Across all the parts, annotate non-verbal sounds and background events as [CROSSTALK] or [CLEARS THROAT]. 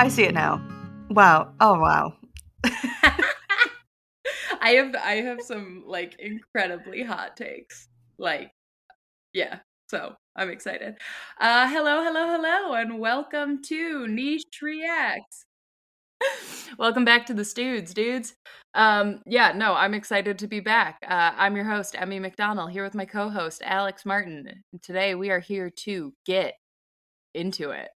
I see it now. Wow. Oh wow. [LAUGHS] I have I have some like incredibly hot takes. Like, yeah. So I'm excited. Uh, hello, hello, hello, and welcome to Niche Reacts. [LAUGHS] welcome back to the Studs, dudes. Um, yeah, no, I'm excited to be back. Uh, I'm your host, Emmy McDonald, here with my co-host Alex Martin. Today we are here to get into it.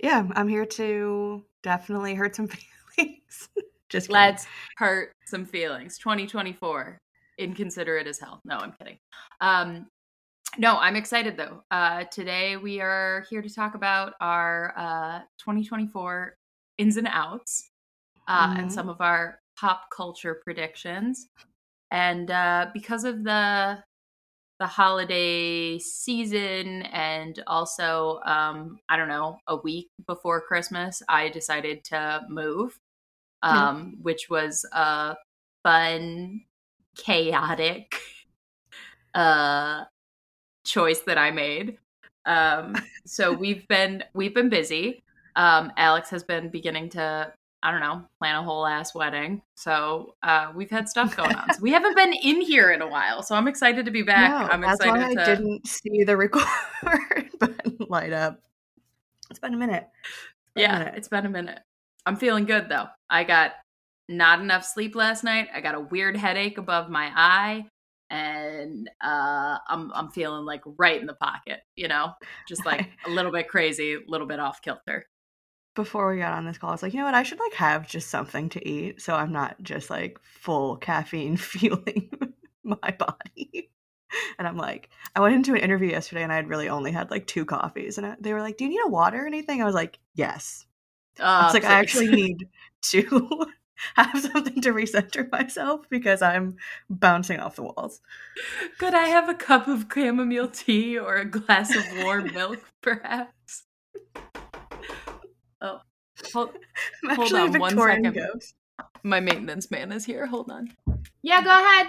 Yeah, I'm here to definitely hurt some [LAUGHS] feelings. Just kidding. Let's hurt some feelings. 2024, inconsiderate as hell. No, I'm kidding. Um, no, I'm excited though. Uh, today we are here to talk about our uh, 2024 ins and outs uh, mm-hmm. and some of our pop culture predictions. And uh, because of the the holiday season and also um, I don't know a week before Christmas, I decided to move, um, which was a fun, chaotic [LAUGHS] uh, choice that I made. Um, so we've been we've been busy. Um, Alex has been beginning to I don't know plan a whole ass wedding. So uh, we've had stuff going on. So we haven't been in here in a while. So I'm excited to be back. No, I'm that's excited. why to... I didn't see the record [LAUGHS] button light up. It's been a minute. It's been yeah, a minute. it's been a minute. I'm feeling good though. I got not enough sleep last night. I got a weird headache above my eye and uh, I'm I'm feeling like right in the pocket, you know, just like [LAUGHS] a little bit crazy, a little bit off kilter. Before we got on this call, I was like, you know what, I should like have just something to eat, so I'm not just like full caffeine [LAUGHS] fueling my body. And I'm like, I went into an interview yesterday, and I had really only had like two coffees, and I, they were like, "Do you need a water or anything?" I was like, "Yes." Uh, I was like, please. I actually need to [LAUGHS] have something to recenter myself because I'm bouncing off the walls. Could I have a cup of chamomile tea or a glass of warm milk, perhaps? Hold, hold on one second. Ghost. My maintenance man is here. Hold on. Yeah, go ahead.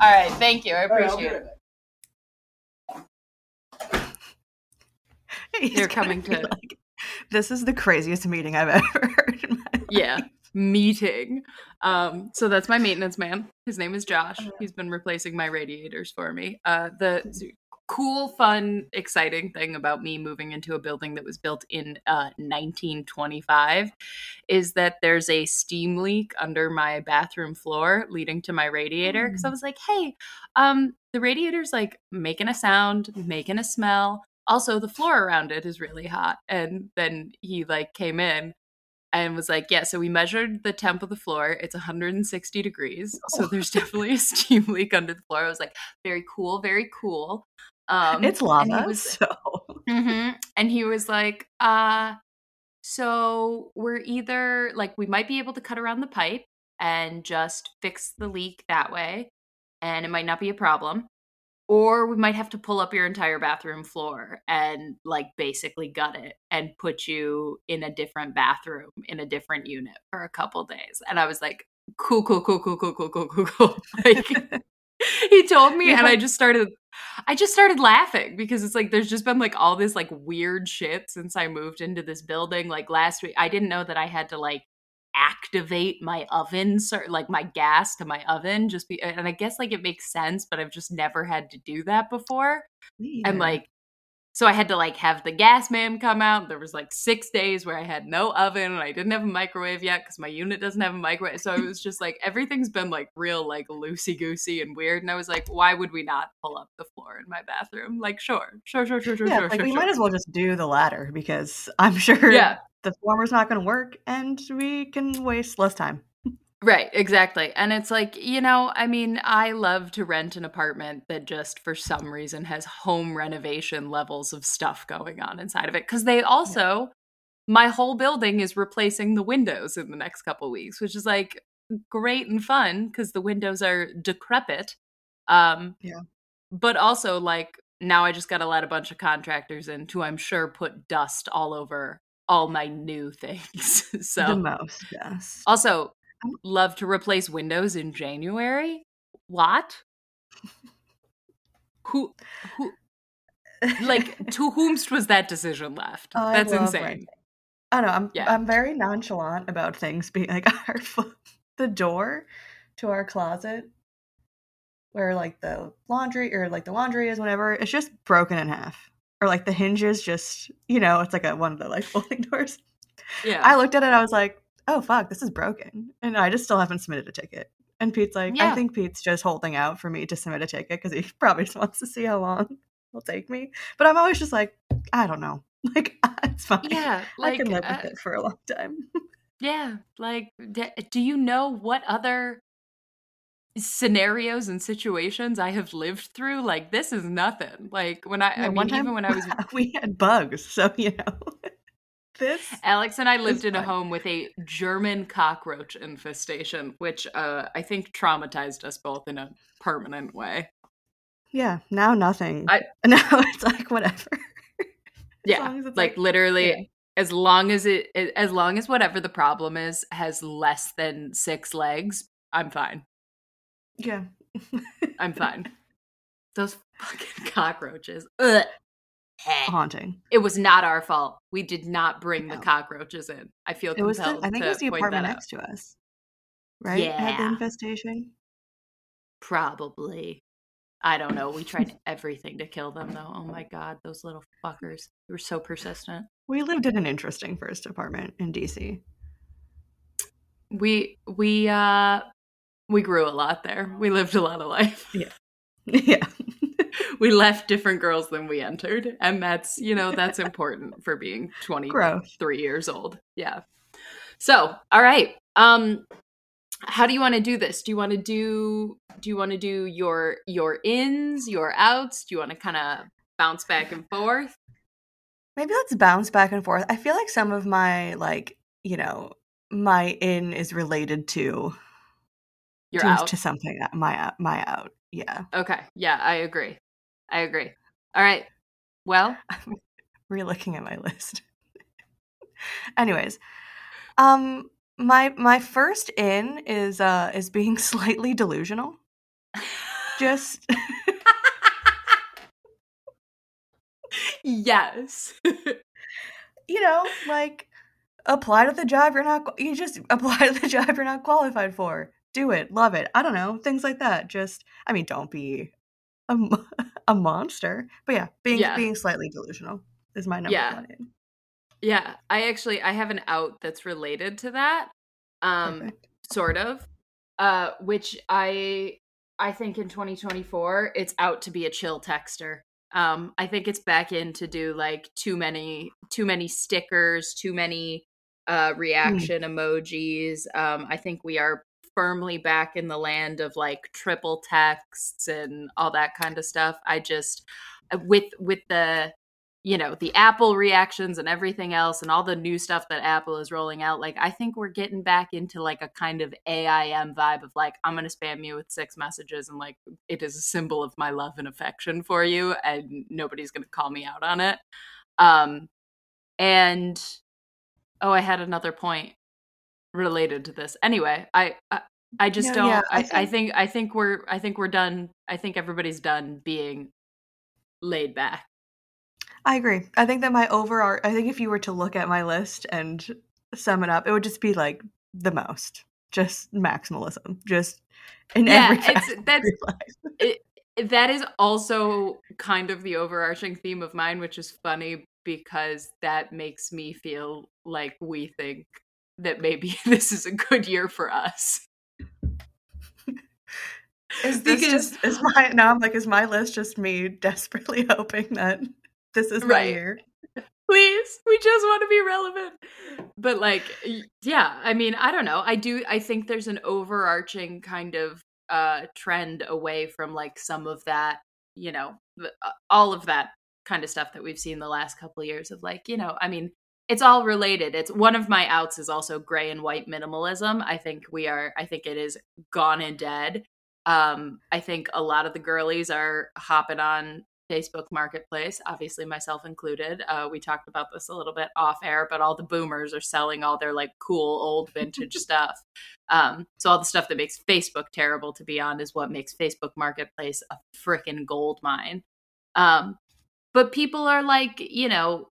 All right, thank you. I appreciate right, it. You're coming to. Like, this is the craziest meeting I've [LAUGHS] ever heard. Yeah, meeting. Um, so that's my maintenance man. His name is Josh. Uh-huh. He's been replacing my radiators for me. Uh, the cool, fun, exciting thing about me moving into a building that was built in uh, 1925 is that there's a steam leak under my bathroom floor leading to my radiator. Because I mm. was like, hey, um, the radiator's like making a sound, making a smell. Also, the floor around it is really hot. And then he like came in and was like, yeah, so we measured the temp of the floor. It's 160 degrees. So oh. there's definitely a [LAUGHS] steam leak under the floor. I was like, very cool, very cool. Um, it's lava. Was, so. [LAUGHS] Mm-hmm, and he was like, uh, so we're either like, we might be able to cut around the pipe and just fix the leak that way. And it might not be a problem or we might have to pull up your entire bathroom floor and like basically gut it and put you in a different bathroom in a different unit for a couple days and i was like cool cool cool cool cool cool cool cool cool [LAUGHS] like [LAUGHS] he told me and i just started i just started laughing because it's like there's just been like all this like weird shit since i moved into this building. Like last week i didn't know that i had to like activate my oven sir, like my gas to my oven just be and i guess like it makes sense but i've just never had to do that before. And like so i had to like have the gas man come out. There was like six days where i had no oven and i didn't have a microwave yet because my unit doesn't have a microwave. So it was just like everything's been like real like loosey goosey and weird. And i was like why would we not pull up the floor in my bathroom? Like sure sure sure sure sure yeah, sure like sure, we sure. might as well just do the latter because i'm [LAUGHS] sure yeah. the former's not going to work and we can waste less time. Right, exactly. And it's like, you know, I mean, I love to rent an apartment that just for some reason has home renovation levels of stuff going on inside of it. Cause they also, my whole building is replacing the windows in the next couple weeks, which is like great and fun because the windows are decrepit. Um, yeah. But also, like, now I just got to let a bunch of contractors in to, I'm sure, put dust all over all my new [LAUGHS] things. so the most, yes. Also, love to replace Windows in January. What? who who like [LAUGHS] to whomst was that decision left? Oh, That's insane. I don't know. I'm Yeah. I'm very nonchalant about things being like [LAUGHS] our the door to our closet where like the laundry or like the laundry is whatever it's just broken in half or like the hinges just you know it's like a one of the like [LAUGHS] folding doors Yeah. i looked at it i was like oh fuck this is broken and i just still haven't submitted a ticket and pete's like i think pete's just holding out for me to submit a ticket because he [LAUGHS] probably just wants to see how long [LAUGHS] it'll take me but i'm always just like i don't know [LAUGHS] like it's fine yeah. Like, i can live uh, with it for a long time yeah. Like, d- do you know what other scenarios and situations I have lived through? Like, this is nothing. Like, when I, I mean, one time even when I was we had bugs so you know this Alex and I lived in a home with a German cockroach infestation, which uh, I think traumatized us both in a permanent way. Yeah, now nothing. I- [LAUGHS] now it's like whatever. Yeah, long as it's like, like- literally, yeah. as long as it, as long as whatever the problem is has less than six legs, I'm fine. Yeah. I'm fine. [LAUGHS] Those fucking cockroaches. Ugh. Haunting. It was not our fault. We did not bring the cockroaches in. I feel It was the, I think it was the apartment out. next to us. Right? Yeah, Had the infestation. Probably. I don't know. We tried everything to kill them, though. Oh my god, those little fuckers. They were so persistent. We lived in an interesting first apartment in DC. We we uh we grew a lot there. We lived a lot of life. Yeah. [LAUGHS] Yeah. We left different girls than we entered, and that's you know that's [LAUGHS] important for being twenty Growth. years old. Yeah. So, all right. Um how do you want to do this? Do you want to do do you want to do your your ins, your outs? Do you want to kind of bounce back and forth? Maybe let's bounce back and forth. I feel like some of my like, you know, my in is related to You're to, out. to something my my out. Yeah. Okay. Yeah, I agree. I agree. All right. Well, [LAUGHS] re-looking at my list. [LAUGHS] Anyways, um my my first in is uh is being [LAUGHS] slightly delusional. Just yes. you know, like apply to the job you're not you just apply to the job you're not qualified for. Do it, love it. I don't know, things like that. Just I mean, don't be a, [LAUGHS] a monster, but yeah, being Yeah. being slightly delusional is my number Yeah. one in. yeah, I actually I have an out that's related to that. Um Perfect. sort of. Uh which I I think in 2024 it's out to be a chill texter. Um I think it's back in to do like too many too many stickers, too many uh reaction emojis. Um I think we are firmly back in the land of like triple texts and all that kind of stuff. I just uh, with with the you know the apple reactions and everything else and all the new stuff that apple is rolling out like i think we're getting back into like a kind of aim vibe of like i'm gonna spam you with six messages and like it is a symbol of my love and affection for you and nobody's gonna call me out on it um and oh i had another point related to this anyway i i, I just No, don't yeah, I I, I think- think i think we're i think we're done i think everybody's done being laid back I agree. I think that my overall I think if you were to look at my list and sum it up, it would just be like the most. Just maximalism. Just in yeah every it's of that's life. that is also kind of the overarching theme of mine, which is funny because that makes me feel like we think that maybe [LAUGHS] this is a good year for us. Is [LAUGHS] this Because- just is my now I'm like, is my list just me [LAUGHS] desperately hoping that this is my Right. year? Please, we just want to be relevant. But like yeah, I mean, I don't know. I do I think there's an overarching kind of uh trend away from like some of that, you know, uh, all of that kind of stuff that we've seen the last couple of years of like, you know, I mean, it's all related. It's one of my outs is also gray and white minimalism. I think we are I think it is gone and dead. Um I think a lot of the girlies are hopping on Facebook Marketplace, obviously myself included. Uh, we talked about this a little bit off air, but all the boomers are selling all their like cool old vintage [LAUGHS] stuff. Um, so all the stuff that makes Facebook terrible to be on is what makes Facebook Marketplace a freaking gold mine. Um, but people are like, you know,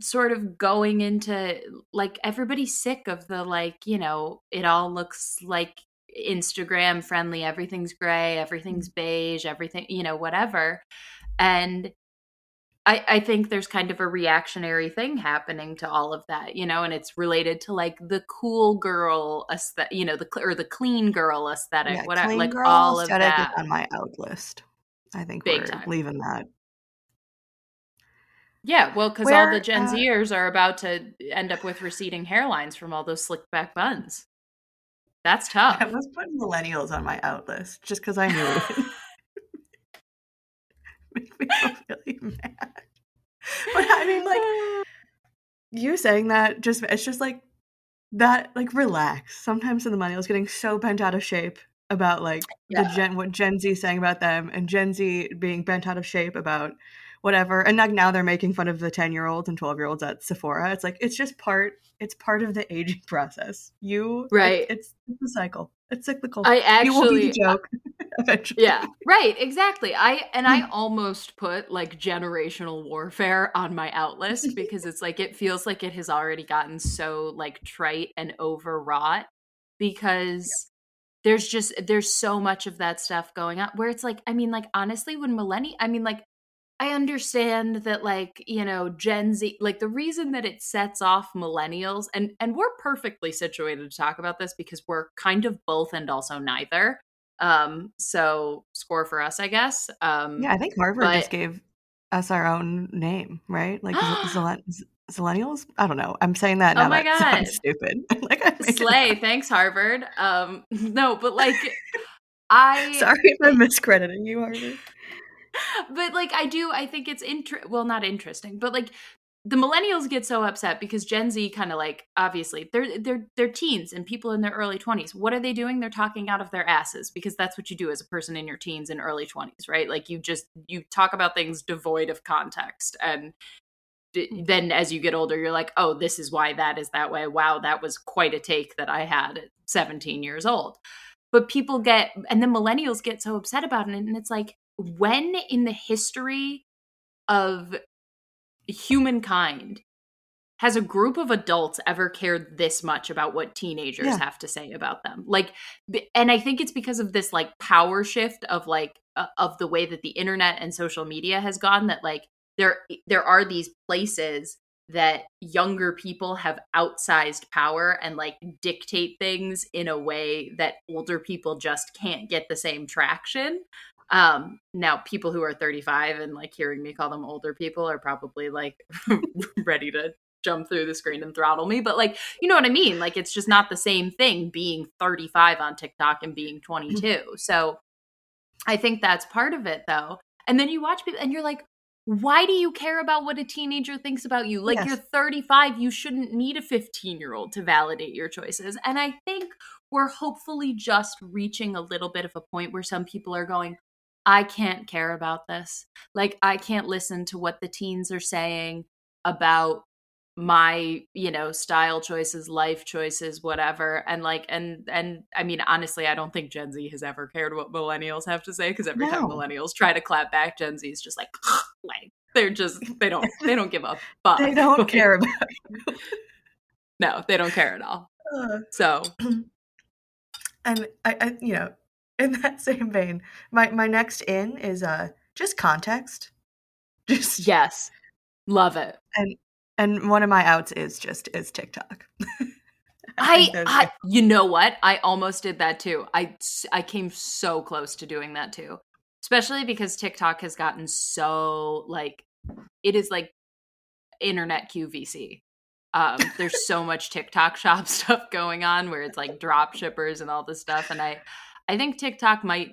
sort of going into like everybody's sick of the like you know it all looks like instagram friendly everything's gray everything's mm-hmm. beige everything you know whatever and I, I think there's kind of a reactionary thing happening to all of that, you know, and it's related to like the cool girl aesthetic, you know, the or the clean girl aesthetic, yeah, whatever, like all of that on my out list. I think Big we're time. leaving that. Yeah, well, because all the Gen uh, Zers are about to end up with receding hairlines from all those slick back buns. That's tough. I was putting millennials on my out list just because I knew it. [LAUGHS] [LAUGHS] make me feel really [LAUGHS] mad. But I mean, like you saying that, just it's just like that. Like relax. Sometimes in the millennials getting so bent out of shape about like yeah. the Gen what Gen Z saying about them, and Gen Z being bent out of shape about whatever. And like now they're making fun of the ten year olds and twelve year olds at Sephora. It's like it's just part. It's part of the aging process. You right. it's, it's a cycle. It's cyclical. I actually you will be the joke [LAUGHS] eventually. Yeah, right. Exactly. I and I hmm. almost put like generational warfare on my out list [LAUGHS] because it's like it feels like it has already gotten so like trite and overwrought because. Yeah. There's just there's so much of that stuff going on where it's like I mean like honestly when millennial I mean like I understand that like, you know, Gen Z like the reason that it sets off millennials and and we're perfectly situated to talk about this because we're kind of both and also neither. Um so score for us, I guess. Um Yeah, I think Harvard but... just gave us our own name, right? Like [GASPS] Zillennials? I don't know. I'm saying that now. Oh my that god, stupid. [LAUGHS] like Slay. Thanks, Harvard. Um, [LAUGHS] no, but like, [LAUGHS] I sorry if I'm miscrediting you, Harvard [LAUGHS] but like I do, I think it's inter well, not interesting, but like the millennials get so upset because Gen Z kind of like obviously they're they're they're teens and people in their early 20s. What are they doing? They're talking out of their asses because that's what you do as a person in your teens and early 20s, right? Like you just you talk about things devoid of context and mm. then as you get older you're like, "Oh, this is why that is that way. Wow, that was quite a take that I had at 17 years old." But people get and the millennials get so upset about it and it's like when in the history of humankind has a group of adults ever cared this much about what teenagers yeah. have to say about them like and i think it's because of this like power shift of like uh, of the way that the internet and social media has gone that like there there are these places that younger people have outsized power and like dictate things in a way that older people just can't get the same traction um, now people who are 35 and like hearing me call them older people are probably like [LAUGHS] ready to jump through the screen and throttle me. But like, you know what I mean? Like it's just not the same thing being 35 on TikTok and being 22. Mm-hmm. So I think that's part of it though. And then you watch people and you're like, why do you care about what a teenager thinks about you? Like yes. you're 35, you shouldn't need a 15 year old to validate your choices. And I think we're hopefully just reaching a little bit of a point where some people are going, I can't care about this. Like, I can't listen to what the teens are saying about my you know style choices life choices whatever and like and and i mean honestly i don't think gen z has ever cared what millennials have to say because every no. time millennials try to clap back gen z is just like [LAUGHS] like they're just they don't [LAUGHS] they don't give a fuck they don't care about you [LAUGHS] no they don't care at all uh, so [CLEARS THROAT] and I, I you know [LAUGHS] in that same vein, my my next in is uh just context. [LAUGHS] Just yes, love it. And and one of my outs is just is TikTok. [LAUGHS] I, I, I you know what? I almost did that too. I I came so close to doing that too. Especially because TikTok has gotten so like it is like internet QVC. Um, there's so much TikTok shop stuff going on where it's like drop shippers and all this stuff. And I I think TikTok might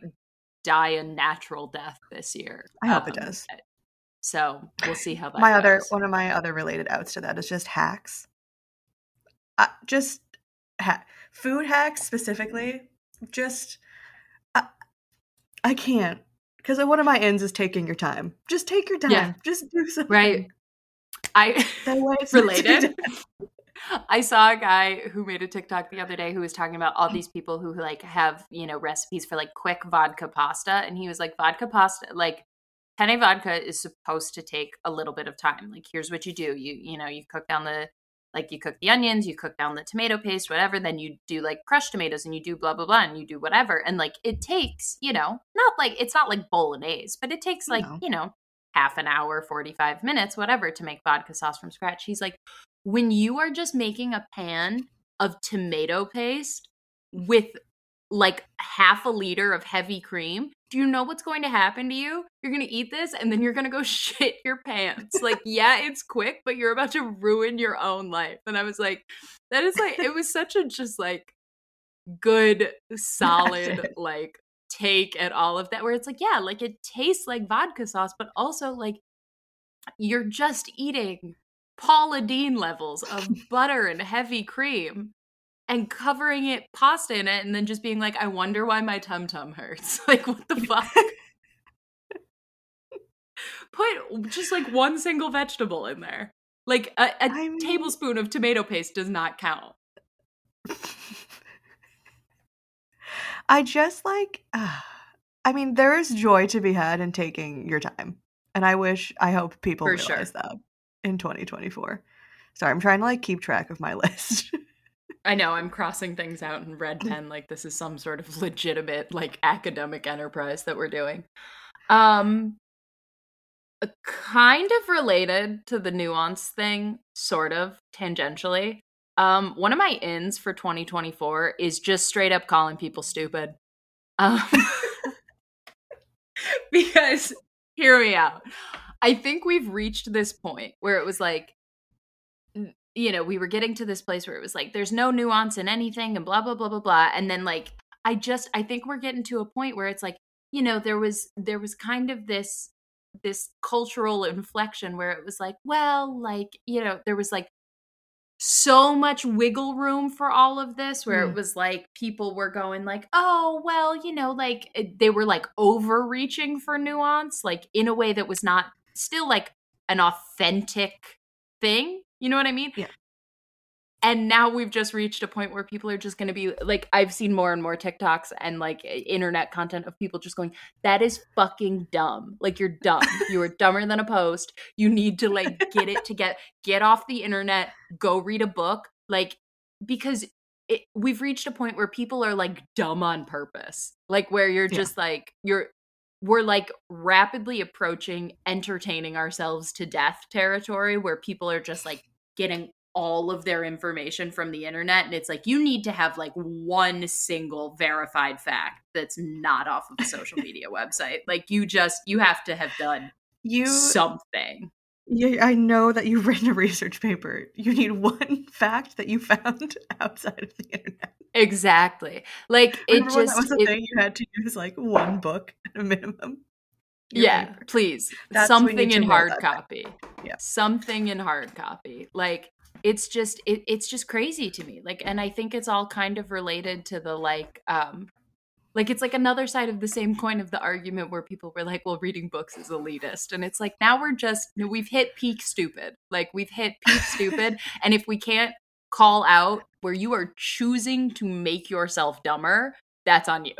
die a natural death this year. I hope um, it does. So we'll see how that. my goes. other one of my other related outs to that is just hacks. Uh, just ha- food hacks specifically. Just I, I can't because one of my ends is taking your time. Just take your time. Yeah. Just do something. Right. I that way [LAUGHS] related. [LAUGHS] I saw a guy who made a TikTok the other day who was talking about all these people who like have, you know, recipes for like quick vodka pasta. And he was like, vodka pasta, like penne vodka is supposed to take a little bit of time. Like here's what you do. You you know, you cook down the like you cook the onions, you cook down the tomato paste, whatever, then you do like crushed tomatoes and you do blah blah blah and you do whatever. And like it takes, you know, not like it's not like bolognese, but it takes like, No. you know, half an hour, 45 minutes, whatever to make vodka sauce from scratch. He's like, when you are just making a pan of tomato paste with like half a liter of heavy cream, do you know what's going to happen to you? You're going to eat this and then you're going to go [LAUGHS] shit your pants. Like, [LAUGHS] yeah, it's quick, but you're about to ruin your own life. And I was like, that is like, it was such a just like good, [LAUGHS] solid, like take at all of that, where it's like, yeah, like it tastes like vodka sauce, but also like you're just eating Paula Deen levels of [LAUGHS] butter and heavy cream and covering it pasta in it and then just being like, I wonder why my tum tum hurts. [LAUGHS] Like, what the fuck? Put just like one single vegetable in there. Like a, a I mean- tablespoon of tomato paste does not count. I just like, I mean, there is joy to be had in taking your time. And I wish, I hope people For realize sure. that in 2024. Sorry, I'm trying to like keep track of my [LAUGHS] list. I know I'm crossing things out in red [LAUGHS] pen like this is some sort of legitimate like academic enterprise that we're doing. Um uh, kind of related to the nuance thing, sort of tangentially. Um one of my ins for 2024 is just straight up calling people stupid. Um [LAUGHS] because hear me out. I think we've reached this point where it was like you know, we were getting to this place where it was like, there's no nuance in anything and blah, blah, blah, blah, blah. And then like, I just, I think we're getting to a point where it's like, you know, there was, there was kind of this, this cultural inflection where it was like, well, like, you know, there was like so much wiggle room for all of this where Mm. it was like people were going like oh well you know like they were like overreaching for nuance like in a way that was not still like an authentic thing you know what i mean Yeah. And now we've just reached a point where people are just going to be like i've seen more and more tiktoks and like internet content of people just going that is fucking dumb. Like you're dumb. [LAUGHS] You are dumber than a post. You need to like get it to get get off the internet. Go read a book. Like because it, we've reached a point where people are like dumb on purpose. Like where you're Yeah. just like you're we're like rapidly approaching entertaining ourselves to death territory where people are just like getting all of their information from the internet and it's like you need to have like one single verified fact that's not off of a social [LAUGHS] media website like you just you have to have done You, something yeah, I know that you've written a research paper. You need one [LAUGHS] fact that you found [LAUGHS] outside of the internet. exactly like it Remember just that was a it- thing? You had to use like one book at a minimum. Your yeah paper. please That's something in hard that. copy Yeah. something in hard copy like it's just it, it's just crazy to me like and i think it's all kind of related to the like um like it's like another side of the same coin of the argument where people were like well reading books is elitist and it's like now we're just we've hit peak stupid like we've hit peak stupid [LAUGHS] and if we can't call out where you are choosing to make yourself dumber that's on you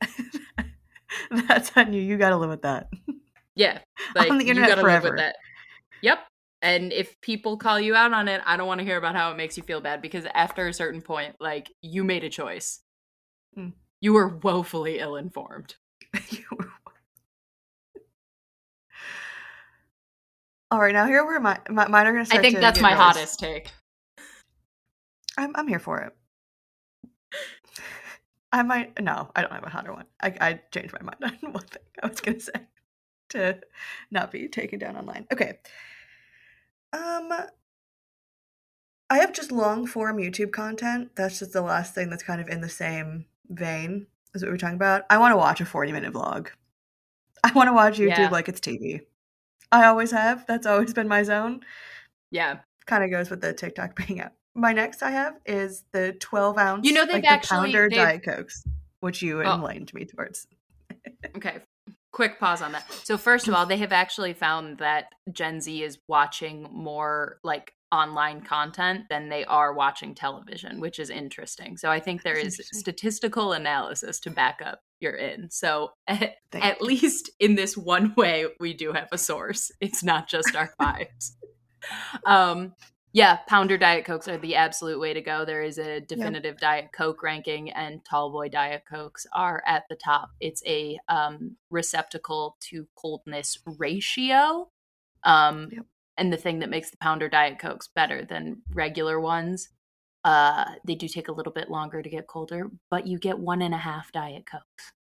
[LAUGHS] That's on you. You got to live with that. Yeah, [LAUGHS] like On the you internet gotta live with that. Yep. And if people call you out on it, I don't want to hear about how it makes you feel bad because after a certain point, like you made a choice. Mm. You were woefully ill informed. [LAUGHS] You were- All right, now here where my, my mine are going to I think to that's my noise. hottest take. I'm I'm here for it. [LAUGHS] I might no, I don't have a hotter one. I I changed my mind [LAUGHS] on one thing I was gonna say to not be taken down online. Okay. Um I have just long form YouTube content. That's just the last thing that's kind of in the same vein as what we we're talking about. I want to watch a 40 minute vlog. [LAUGHS] I want to watch YouTube Yeah. like it's TV. I always have. That's always been my zone Yeah. kind of goes with the TikTok [LAUGHS] being out. My next I have is the 12 ounce, You know, they've like the actually- pounder they've- Diet Cokes, which you Oh. enlightened me towards. [LAUGHS] Okay. Quick pause on that. So first of all, they have actually found that Gen Z is watching more like online content than they are watching television, which is interesting. So I think there That's is statistical analysis to back up you're in. So at, at least in this one way, we do have a source. It's not just our [LAUGHS] vibes. um, yeah, pounder diet cokes are the absolute way to go. There is a definitive diet coke ranking, and tall boy diet cokes are at the top. It's a um, receptacle to coldness ratio. Um, yep. And the thing that makes the pounder diet cokes better than regular ones, uh, they do take a little bit longer to get colder, but you get one and a half diet cokes.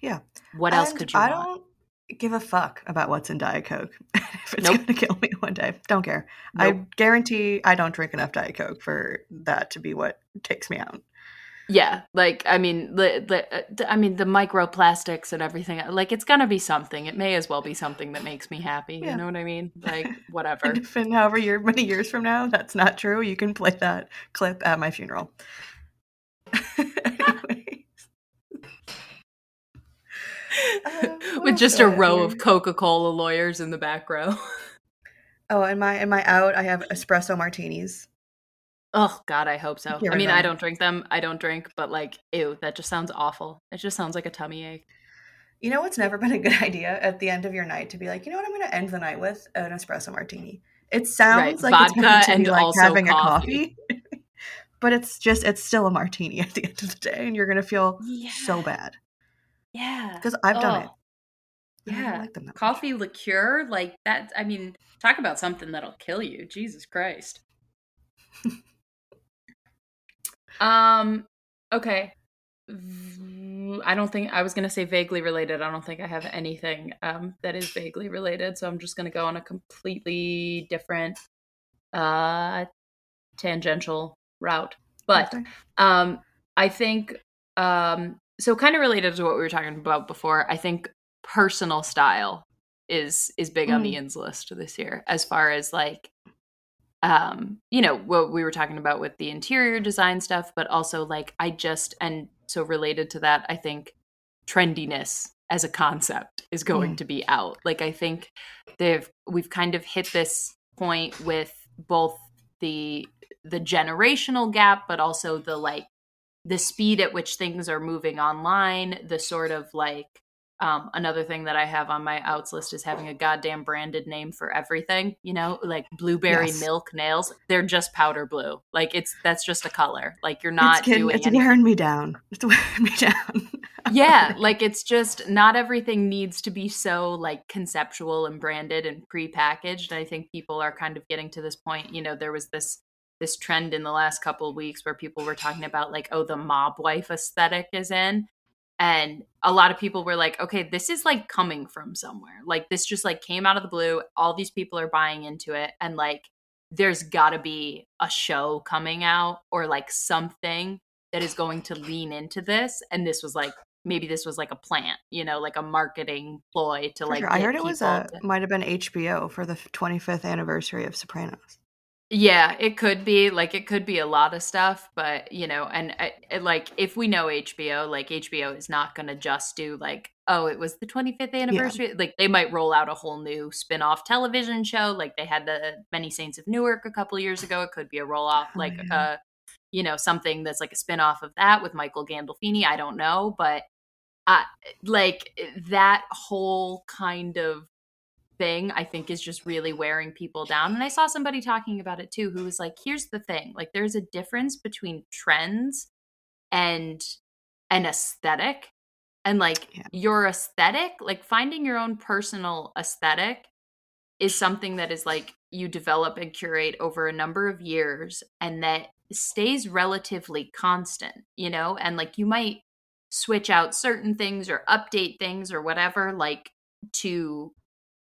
Yeah. What and else could you? I want? don't give a fuck about what's in Diet Coke. [LAUGHS] if it's nope. gonna kill me one day, don't care. Nope. I guarantee I don't drink enough Diet Coke for that to be what takes me out. Yeah, like I mean, the, the, uh, I mean the microplastics and everything. Uh, like it's gonna be something. It may as well be something that makes me happy. Yeah. You know what I mean? [LAUGHS] Like whatever. and if in however year, many years from now, that's not true. You can play that clip at my funeral. [LAUGHS] Um, with just a row of Coca-Cola lawyers in the back row. [LAUGHS] Oh, and my am I out? I have espresso martinis. Oh God, I hope so. I mean, I don't drink them. I don't drink, but like, ew, that just sounds awful. It just sounds like a tummy ache. You know what's never been a good [LAUGHS] idea at the end of your night to be like, you know what I'm going to end the night with an espresso martini. It sounds right. like Vodka it's and like having coffee. a coffee, [LAUGHS] but it's just it's still a martini at the end of the day, and you're going to feel yeah. so bad. Yeah. Because I've done oh. it. Yeah. Like Coffee much. liqueur, like that. I mean, talk about something that'll kill you. Jesus Christ. um, okay. I don't think I was going to say vaguely related. I don't think I have anything um, that is vaguely related. So I'm just going to go on a completely different uh, tangential route. But um, I think um, so kind of related to what we were talking about before i think personal style is is big mm. on the mm. ins list this year as far as like um you know what we were talking about with the interior design stuff but also like i just and so related to that i think trendiness as a concept is going mm. to be out like i think they've we've kind of hit this point with both the the generational gap but also the like the speed at which things are moving online, the sort of like um, another thing that I have on my outs list is having a goddamn branded name for everything. You know, like blueberry yes. milk nails. They're just powder blue. Like it's that's just a color. Like you're not it's getting, doing. It's anything. wearing me down. It's wearing me down. yeah, [LAUGHS] like it's just not everything needs to be so like conceptual and branded and pre-packaged. I think people are kind of getting to this point. You know, there was this this trend in the last couple of weeks where people were talking about like oh the mob wife aesthetic is in. And a lot of people were like okay this is like coming from somewhere. Like this just like came out of the blue. All these people are buying into it. And like there's got to be a show coming out or like something that is going to lean into this. And this was like maybe this was like a plant you know like a marketing ploy to like sure. i heard it was a to... might have been hbo for the 25th anniversary of sopranos yeah, it could be like it could be a lot of stuff, but you know, and uh, like if we know HBO, like HBO is not going to just do like, oh, it was the 25th anniversary. Yeah. Like they might roll out a whole new spin-off television show, like they had the Many Saints of Newark a couple years ago. It could be a roll-off, oh, like yeah. uh, you know, something that's like a spin-off of that with Michael Gandolfini. I don't know, but uh, like that whole kind of thing I think is just really wearing people down. And I saw somebody talking about it too who was like, here's the thing, like there's a difference between trends and an aesthetic. And like yeah. your aesthetic, like finding your own personal aesthetic is something that is like you develop and curate over a number of years and that stays relatively constant, you know? And like you might switch out certain things or update things or whatever like to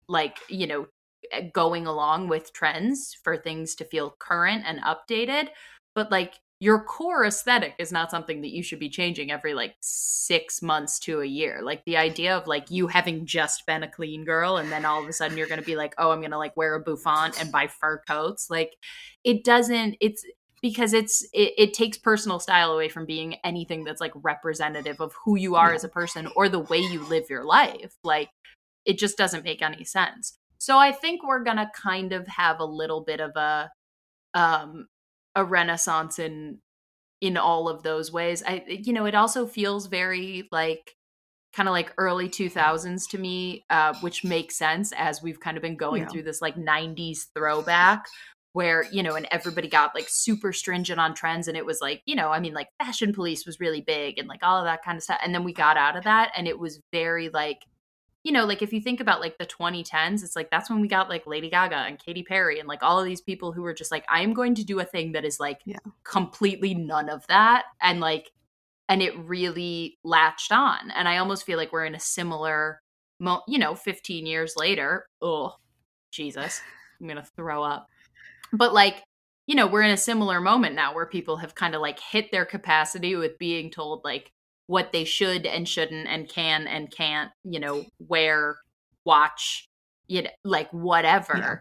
like you know eh, going along with trends for things to feel current and updated but like your core aesthetic is not something that you should be changing every like six months to a year. Like the idea of like you having just been a clean girl and then all of a sudden you're going to be like, oh, I'm going to like wear a bouffant and buy fur coats. Like it doesn't, it's because it's, it, it takes personal style away from being anything that's like representative of who you are as a person or the way you live your life. Like it just doesn't make any sense. So I think we're going to kind of have a little bit of a um a renaissance in in all of those ways. I you know, it also feels very like kind of like early 2000s to me, uh, which makes sense as we've kind of been going Yeah. through this like 90s throwback where, you know, and everybody got like super stringent on trends. And it was like, you know, I mean, like Fashion Police was really big and like all of that kind of stuff. And then we got out of that and it was very like, you know, like if you think about like the 2010s, it's like that's when we got like Lady Gaga and Katy Perry and like all of these people who were just like, I am going to do a thing that is like Yeah. completely none of that. And like, and it really latched on. And I almost feel like we're in a similar, mo- you know, 15 years later. Oh, Jesus, I'm going to throw up. But like, you know, we're in a similar moment now where people have kind of like hit their capacity with being told like what they should and shouldn't and can and can't, you know, wear, watch, you know, like whatever. Yeah.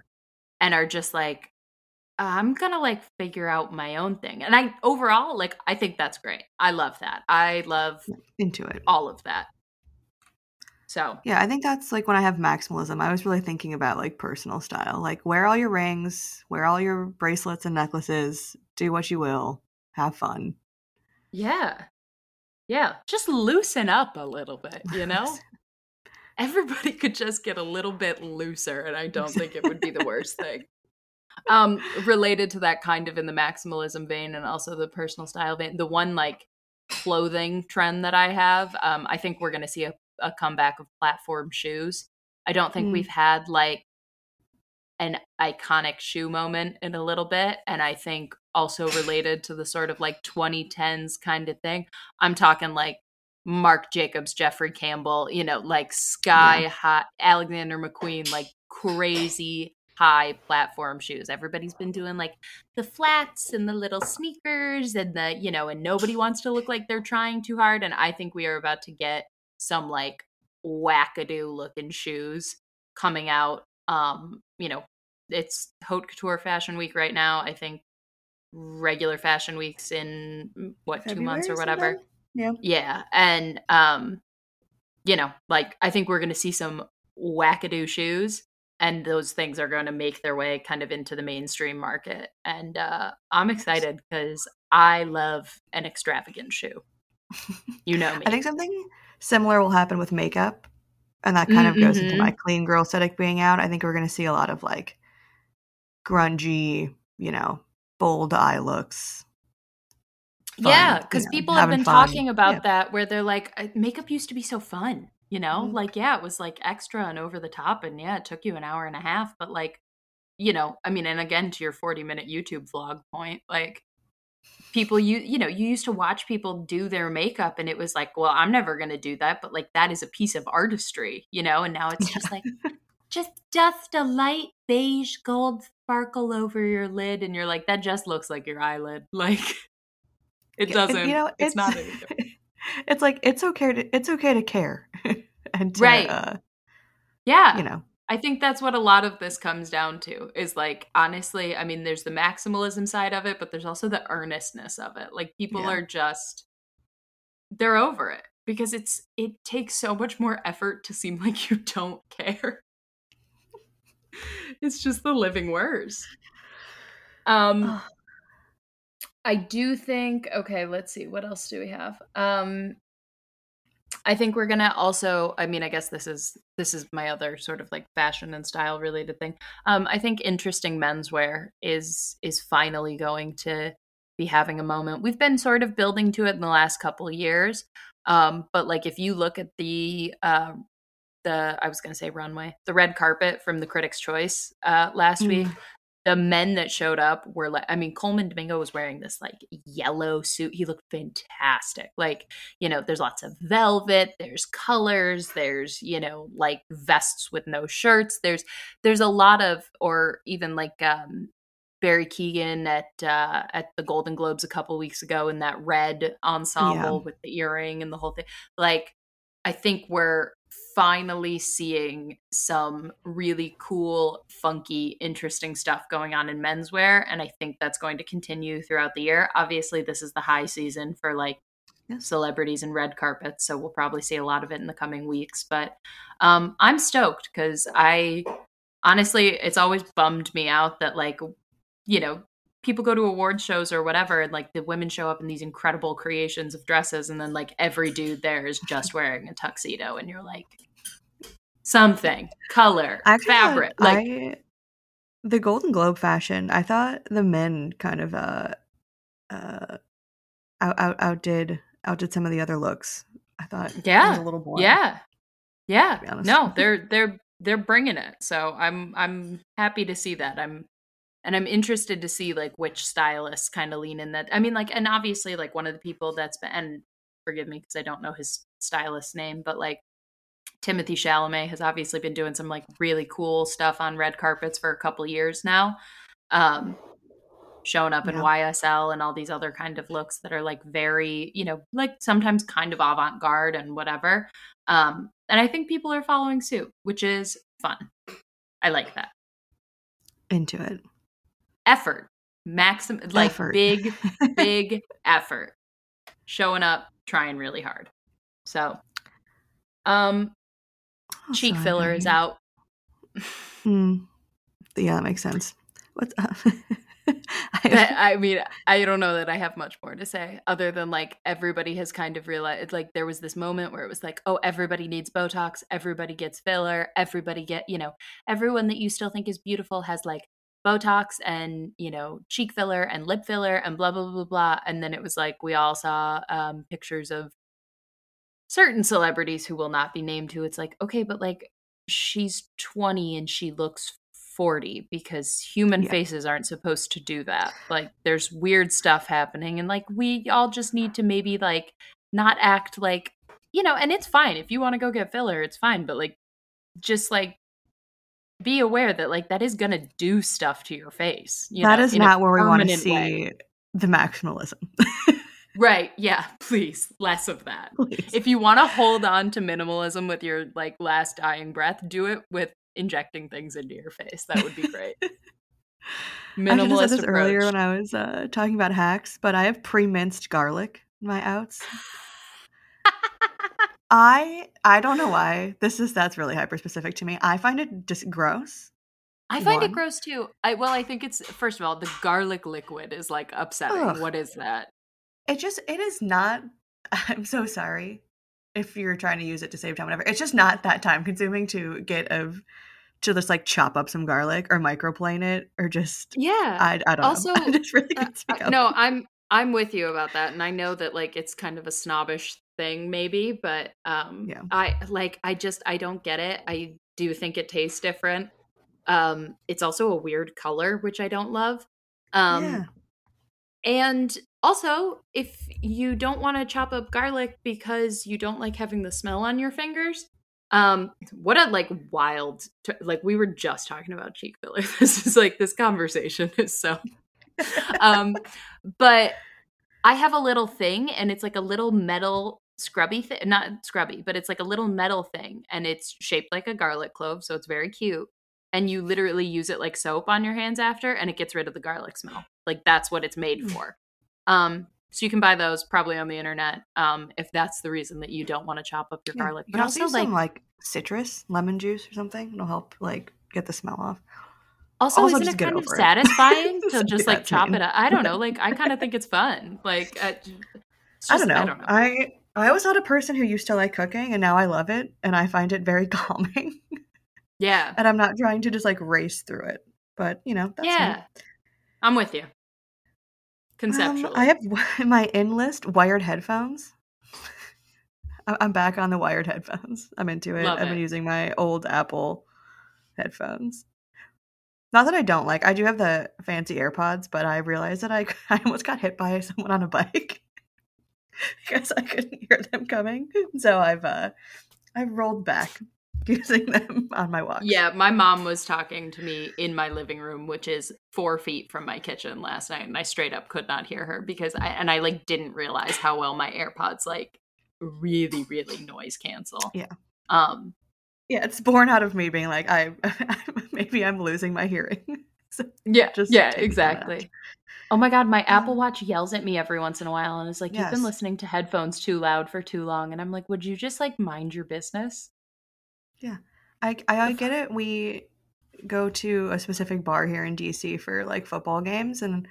And are just like, I'm gonna like figure out my own thing. And I overall, like, I think that's great. I love that. I love into it. all of that. So Yeah, I think that's like when I have maximalism. I was really thinking about like personal style. Like wear all your rings, wear all your bracelets and necklaces, do what you will, have fun. yeah. Yeah. Just loosen up a little bit, you know? everybody could just get a little bit looser and i don't think it would be the worst [LAUGHS] thing um related to that kind of in the maximalism vein and also the personal style vein the one like clothing trend that i have um i think we're going to see a, a comeback of platform shoes i don't think Mm. we've had like an iconic shoe moment in a little bit and i think also related to the sort of like 2010s kind of thing i'm talking like Marc Jacobs, Jeffrey Campbell, you know, like sky Yeah. high, Alexander McQueen, like crazy high platform shoes. Everybody's been doing like the flats and the little sneakers and the, you know, and nobody wants to look like they're trying too hard. And I think we are about to get some like wackadoo looking shoes coming out. Um, you know, it's haute couture fashion week right now. I think regular fashion weeks in mm, what, two months or whatever. Yeah. Yeah, and um, you know, like I think we're going to see some wackadoo shoes, and those things are going to make their way kind of into the mainstream market. And uh, I'm excited because I love an extravagant shoe. You know me. [LAUGHS] I think something similar will happen with makeup. And that kind of goes into my clean girl aesthetic being out. I think we're going to see a lot of like grungy, you know, bold eye looks. fun, yeah, you because know, people have been fun. talking about Yeah. that where they're like, "Uh, makeup used to be so fun, you know? Mhm. Like, yeah, it was like extra and over the top, and yeah, it took you an hour and a half, but like, you know, I mean, and again, to your 40 minute YouTube vlog point, like, people you you know you used to watch people do their makeup and it was like well i'm never going to do that but like that is a piece of artistry you know and now it's [LAUGHS] just like just dust a light beige gold sparkle over your lid and you're like that just looks like your eyelid [LAUGHS] like it doesn't you know, it's, not [LAUGHS] it's like it's okay to it's okay to care [LAUGHS] and to, Right. uh, yeah you know I think that's what a lot of this comes down to is like honestly, I mean there's the maximalism side of it, but there's also the earnestness of it. Like people Yeah. are just they're over it because it's it takes so much more effort to seem like you don't care. It's just the living worst. Um I do think okay, let's see what else do we have? Um I think we're to also I mean I guess this is this is my other sort of like fashion and style related thing. Um I think interesting menswear is is finally going to be having a moment. We've been sort of building to it in the last couple years. Um but like if you look at the uh the I was going to say runway, the red carpet from the Critics Choice uh last Mm. week, the men that showed up were like i mean colman domingo was wearing this like yellow suit. He looked fantastic. Like you know there's lots of velvet there's colors there's you know like vests with no shirts. There's there's a lot of or even like um barry keoghan at uh at the golden globes a couple weeks ago in that red ensemble with the earring and the whole thing. Like i think we're finally seeing some really cool, funky, interesting stuff going on in menswear. And I think that's going to continue throughout the year. Obviously, this is the high season for like celebrities and red carpets. So we'll probably see a lot of it in the coming weeks. But um, I'm stoked because I honestly, it's always bummed me out that, like, you know, people go to award shows or whatever, and like the women show up in these incredible creations of dresses, and then like every dude there is just [LAUGHS] wearing a tuxedo, and you're like, something, color, Actually, fabric. Like, I the Golden Globe fashion. I thought the men kind of uh uh out, out outdid outdid some of the other looks. I thought it was Yeah. a little boring. yeah, yeah. to be honest. No, they're they're they're bringing it. So I'm I'm happy to see that. I'm and I'm interested to see like which stylists kind of lean in that. I mean, like, and obviously, like one of the people that's been and forgive me because I don't know his stylist name, but like Timothée Chalamet has obviously been doing some like really cool stuff on red carpets for a couple years now. Um, showing up in YSL and all these other kind of looks that are like very, you know, like sometimes kind of avant garde and whatever. Um, and I think people are following suit, which is fun. I like that. into it. Effort, maximum, like Effort. big, [LAUGHS] big effort. Showing up, trying really hard. So, um, cheek Also, filler is out. Hmm. [LAUGHS] Yeah, that makes sense. What's up? [LAUGHS] That- I mean, I don't know that I have much more to say other than like everybody has kind of realized like there was this moment where it was like, oh, everybody needs Botox, everybody gets filler, everybody get, you know, everyone that you still think is beautiful has like Botox and, you know, cheek filler and lip filler and blah blah blah blah. And then it was like we all saw um pictures of certain celebrities who will not be named who it's like, okay, but like she's 20 and she looks 40 because human Yeah. faces aren't supposed to do that. Like there's weird stuff happening and like we all just need to maybe like not act like you know, and it's fine if you want to go get filler, it's fine, but like just like be aware that like that is going to do stuff to your face. You that know, is not where we want to see way. the maximalism. [LAUGHS] Right. Yeah, [LAUGHS] please, less of that. Please. if you want to hold on to minimalism with your like last dying breath, do it with injecting things into your face. That would be great. [LAUGHS] I Minimalist have said this approach. earlier when I was uh, talking about hacks, but I have pre-minced garlic in my outs. I I don't know why. This is that's really hyper specific to me. I find it just gross. I find it gross too. I well, I think it's first of all the garlic liquid is like upsetting. Ugh. What is that? It just it is not. [LAUGHS] I'm so sorry if you're trying to use it to save time, whatever. It's just not that time consuming to get of to just like chop up some garlic or microplane it or just Yeah. I I don't [LAUGHS] Also, know. Just really Uh, uh, no, I'm I'm with you about that, and I know that like it's kind of a snobbish thing, maybe, but um, Yeah. I like I just I don't get it. I do think it tastes different. Um, it's also a weird color, which I don't love. Um, yeah. and also, if you don't want to chop up garlic because you don't like having the smell on your fingers, um, what a like wild t- like we were just talking about cheek filler. [LAUGHS] This is like this conversation is so [LAUGHS] um but i have a little thing and it's like a little metal scrubby thing not scrubby but it's like a little metal thing and it's shaped like a garlic clove so it's very cute and you literally use it like soap on your hands after and it gets rid of the garlic smell like that's what it's made Mm. for um so you can buy those probably on the internet um if that's the reason that you don't want to chop up your Yeah. garlic but also like some like citrus, lemon juice or something. It'll help like get the smell off. Also, Also, isn't just it kind of it. satisfying [LAUGHS] to just like chop mean. it up? I don't know. [LAUGHS] Like, I kind of think it's fun. Like, uh, it's I don't know. I don't know. I I was not a person who used to like cooking, and now I love it, and I find it very [LAUGHS] calming. yeah, and I'm not trying to just like race through it, but you know, that's me. yeah. I'm with you. Conceptually, Um, I have [LAUGHS] my in list wired headphones. I'm back on the wired headphones. I'm into it. Love I've been it. using my old Apple headphones. Not that I don't like. I do have the fancy AirPods, but I realized that I [LAUGHS] I almost got hit by someone on a bike [LAUGHS] because I couldn't hear them coming. So I've uh I've rolled back [LAUGHS] using them on my walks. yeah. My mom was talking to me in my living room, which is four feet from my kitchen last night, and I straight up could not hear her because I and I like didn't realize how well my AirPods like really, really noise cancel. Yeah. Um. Yeah, it's born out of me being like I [LAUGHS] maybe I'm losing my hearing. [LAUGHS] So Yeah. Just yeah. take it a Exactly. Oh my god, my Apple Watch yells at me every once in a while and is like, "You've been listening to headphones too loud for too long." And I'm like, "Would you just like mind your business?" I, I I get it. We go to a specific bar here in DC for like football games, and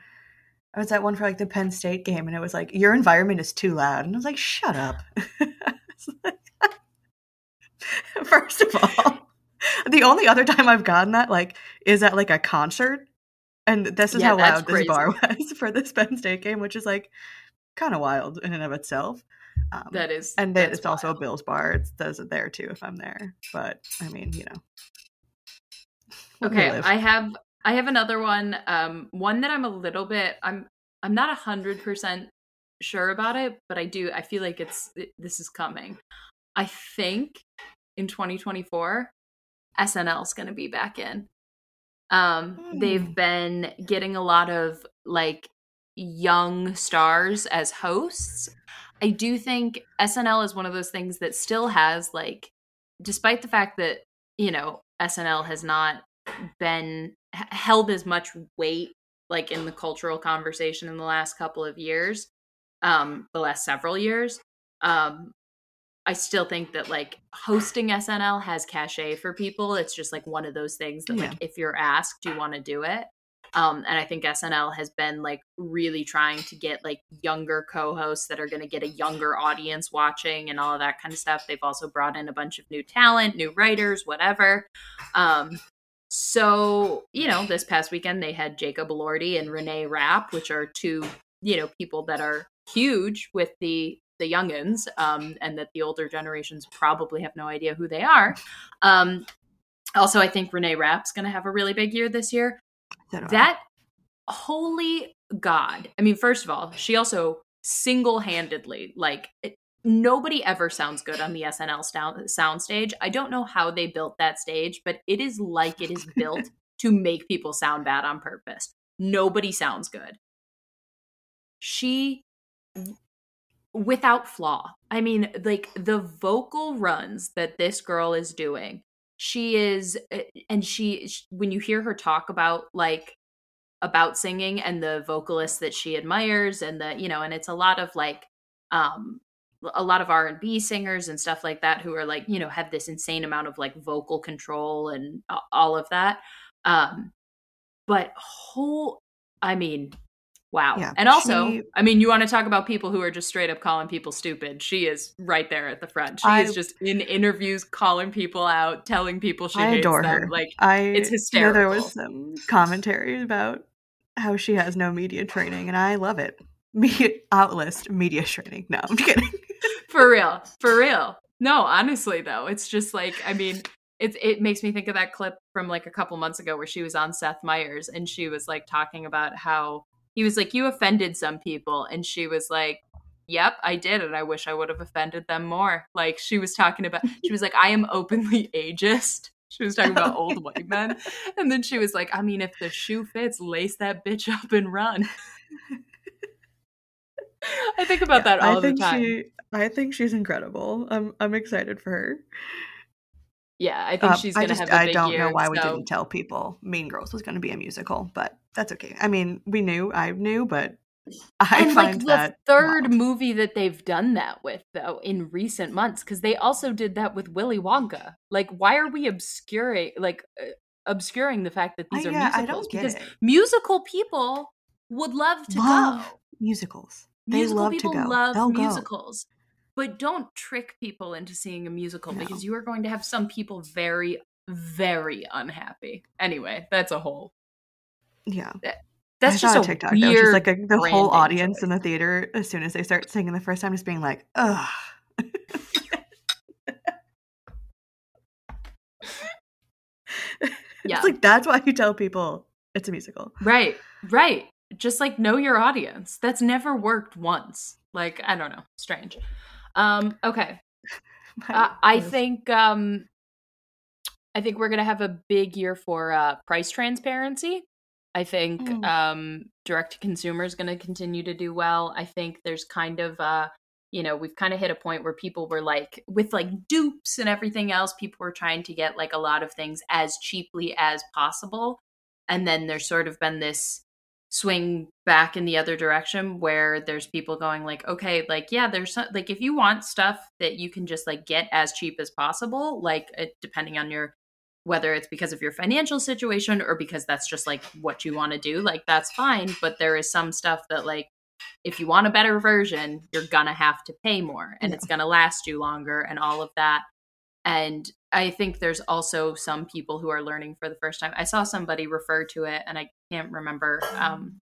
I was at one for like the Penn State game, and it was like your environment is too loud, and I was like, shut up. [LAUGHS] First of all, the only other time I've gotten that like is at like a concert, and this is Yeah, how loud this bar [LAUGHS] was for this Penn State game, which is like kind of wild in and of itself. Um, That is, and then it's also a. Bills bar. It does it there too if I'm there. But I mean, you know. [LAUGHS] Okay. I have I have another one. Um, one that I'm a little bit I'm I'm not a hundred percent sure about it, but I do I feel like it's it, this is coming. I think in 2024, SNL's going to be back in. Um, Hmm. they've been getting a lot of like young stars as hosts. I do think SNL is one of those things that still has like despite the fact that, you know, SNL has not been h- held as much weight like in the cultural conversation in the last couple of years, um the last several years. Um I still think that like hosting SNL has cachet for people. It's just like one of those things that Yeah. like if you're asked, you want to do it? Um, and I think SNL has been like really trying to get like younger co-hosts that are going to get a younger audience watching and all of that kind of stuff. They've also brought in a bunch of new talent, new writers, whatever. Um, so you know, this past weekend they had Jacob Elordi and Renee Rapp, which are two you know people that are huge with the the youngins, um, and that the older generations probably have no idea who they are. Um, also, I think Renee Rapp's going to have a really big year this year. Do That holy god! I mean, first of all, she also single handedly like. It, Nobody ever sounds good on the SNL sound soundstage. I don't know how they built that stage, but it is like it is built [LAUGHS] to make people sound bad on purpose. Nobody sounds good. She without flaw. I mean, like the vocal runs that this girl is doing. She is eh, and she when you hear her talk about like about singing and the vocalists that she admires and the you know and it's a lot of like um a lot of R&B singers and stuff like that who are like you know have this insane amount of like vocal control and all of that um but whole i mean wow Yeah, and also she- i mean you want to talk about people who are just straight up calling people stupid she is right there at the front she I- is just in interviews calling people out telling people she I hates adore them her. like I it's you know, there was some commentary about how she has no media training, and I love it. [LAUGHS] Media outlist media training. No, I'm kidding. [LAUGHS] for real for real no honestly though it's just like i mean it, it makes me think of that clip from like a couple months ago where she was on seth meyers and she was like talking about how he was like you offended some people and she was like yep i did and i wish i would have offended them more like she was talking about she was like i am openly [LAUGHS] ageist she was talking about old white [LAUGHS] men and then she was like i mean if the shoe fits lace that bitch [LAUGHS] up and run i think about that all I think the time she. I think she's incredible. I'm. I'm excited for her. Yeah, I think Um, she's I gonna just. have a I big don't year. know why we didn't tell people Mean Girls was going to be a musical, but that's okay. I mean, we knew. I knew, but [LAUGHS] I and like the third wild. movie that they've done that with though in recent months because they also did that with Willy Wonka. Like, why are we obscuring like uh, obscuring the fact that these I, are yeah, I musicals? don't get because it. musical people would love to Love go. musicals. They Musical love to people go. love They'll go. But don't trick people into seeing a musical No. because you are going to have some people very, very unhappy. Anyway, that's a whole. Yeah. That's I just a TikTok weird. that was just like a, the whole audience in the theater as soon as they start singing the first time, just being like, ugh. [LAUGHS] Yeah. It's like that's why you tell people it's a musical. Right, right. Just like know your audience. That's never worked once. Like I don't know, strange. Um, okay, [LAUGHS] uh, I think um, I think we're gonna have a big year for uh, price transparency. I think Mm. um, direct to consumer is going to continue to do well. I think there's kind of uh, you know we've kind of hit a point where people were like with like dupes and everything else people were trying to get like a lot of things as cheaply as possible and then there's sort of been this swing back in the other direction where there's people going like okay like yeah there's some, like if you want stuff that you can just like get as cheap as possible like uh, depending on your whether it's because of your financial situation or because that's just like what you want to do, like that's fine. But there is some stuff that like if you want a better version, you're gonna have to pay more and Yeah. it's gonna last you longer and all of that. And I think there's also some people who are learning for the first time. I saw somebody refer to it and I can't remember um,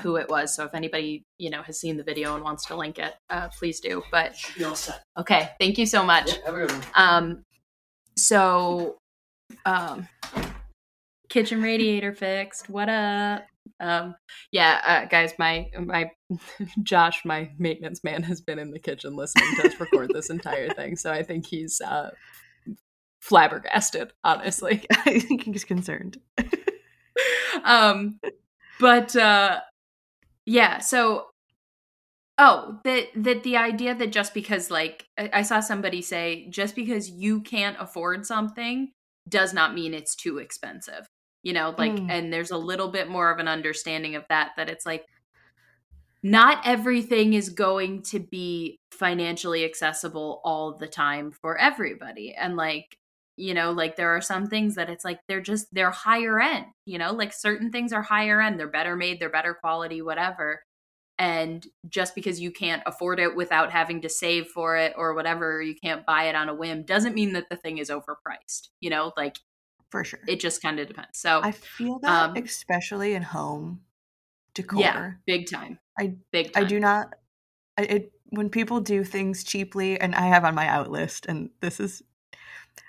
who it was. So if anybody, you know, has seen the video and wants to link it, uh, please do. But Should be all set. okay, thank you so much. Yeah, have a good one. Um, so, um, kitchen radiator fixed. What up? Um, yeah, uh, guys, my my [LAUGHS] Josh, my maintenance man, has been in the kitchen listening to us record this entire thing. So I think he's uh, flabbergasted, honestly. [LAUGHS] I think he's concerned. [LAUGHS] um, but uh, yeah, so oh, that that the idea that just because like I, I saw somebody say just because you can't afford something does not mean it's too expensive. You know, like Mm. and there's a little bit more of an understanding of that that it's like not everything is going to be financially accessible all the time for everybody. And like you know like there are some things that it's like they're just they're higher end you know like certain things are higher end they're better made they're better quality whatever and just because you can't afford it without having to save for it or whatever you can't buy it on a whim doesn't mean that the thing is overpriced you know like For sure. it just kind of depends so I feel that um, especially in home decor. yeah big time I- big time I do not. I, it when people do things cheaply, and I have on my out list, and this is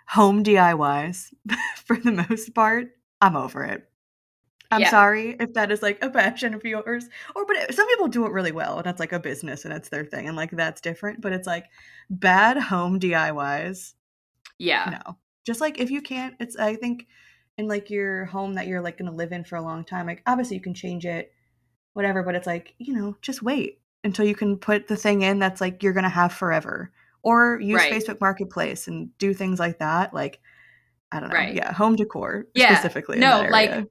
home DIYs [LAUGHS] for the most part. I'm over it. I'm Yeah. sorry if that is like a passion of yours, or but some people do it really well, and that's like a business and it's their thing, and like that's different. But it's like bad home DIYs. yeah No, just like if you can't, it's I think in like your home that you're like gonna live in for a long time. Like obviously you can change it, whatever. But it's like you know just wait until you can put the thing in that's like you're gonna have forever, or use Right. Facebook Marketplace and do things like that. Like I don't know, Right. yeah, home decor Yeah, specifically. no, like.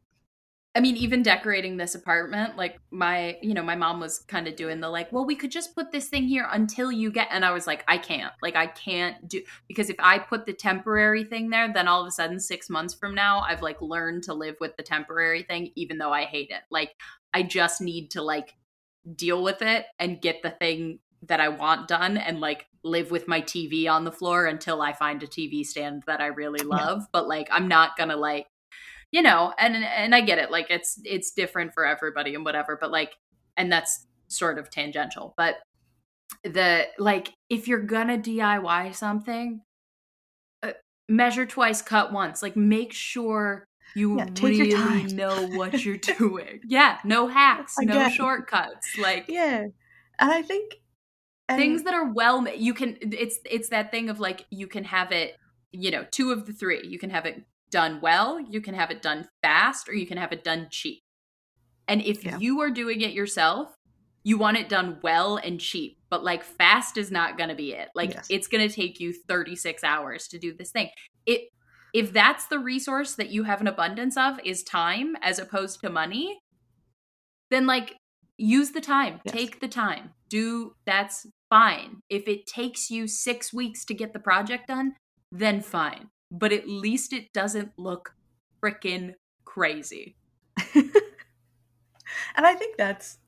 I mean, even decorating this apartment, like my, you know, my mom was kind of doing the like, well, we could just put this thing here until you get, and I was like, I can't, like, I can't do because if I put the temporary thing there, then all of a sudden, six months from now, I've like learned to live with the temporary thing, even though I hate it. Like, I just need to like deal with it and get the thing that I want done and like live with my TV on the floor until I find a TV stand that I really love. But like, I'm not gonna like you know and and i get it like it's it's different for everybody and whatever but like and that's sort of tangential but the like if you're gonna diy something uh, measure twice cut once like make sure you Yeah, really know what [LAUGHS] you're doing. Yeah no hacks no shortcuts like yeah, and I think things that are well you can it's it's that thing of like you can have it you know two of the three you can have it done well you can have it done fast or you can have it done cheap. And if Yeah. you are doing it yourself you want it done well and cheap but like fast is not going to be it. Like Yes. it's going to take you 36 hours to do this thing. It if that's the resource that you have an abundance of is time as opposed to money then like use the time. Yes. take the time. Do that's fine. If it takes you 6 weeks to get the project done then fine but at least it doesn't look freaking crazy [LAUGHS] and I think that's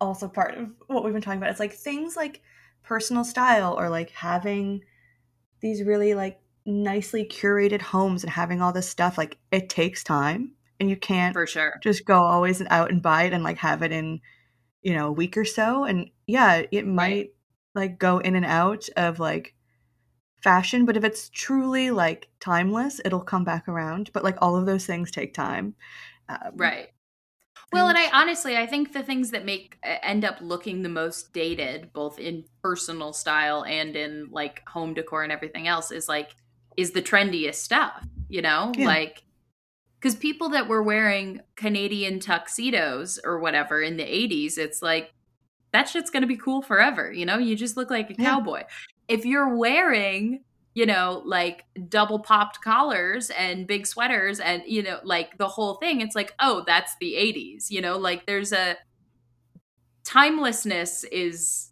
also part of what we've been talking about. It's like things like personal style or like having these really like nicely curated homes and having all this stuff. Like it takes time and you can't for sure just go always out and buy it and like have it in, you know, a week or so. And yeah, it might like go in and out of like fashion, but if it's truly like timeless, it'll come back around. But like all of those things take time. Um, right well and i honestly i think the things that make end up looking the most dated both in personal style and in like home decor and everything else is like is the trendiest stuff you know Yeah. like because people that were wearing canadian tuxedos or whatever in the 80s it's like that shit's gonna be cool forever you know you just look like a Yeah. cowboy if you're wearing you know like double popped collars and big sweaters and you know like the whole thing it's like oh that's the 80s you know like there's a timelessness is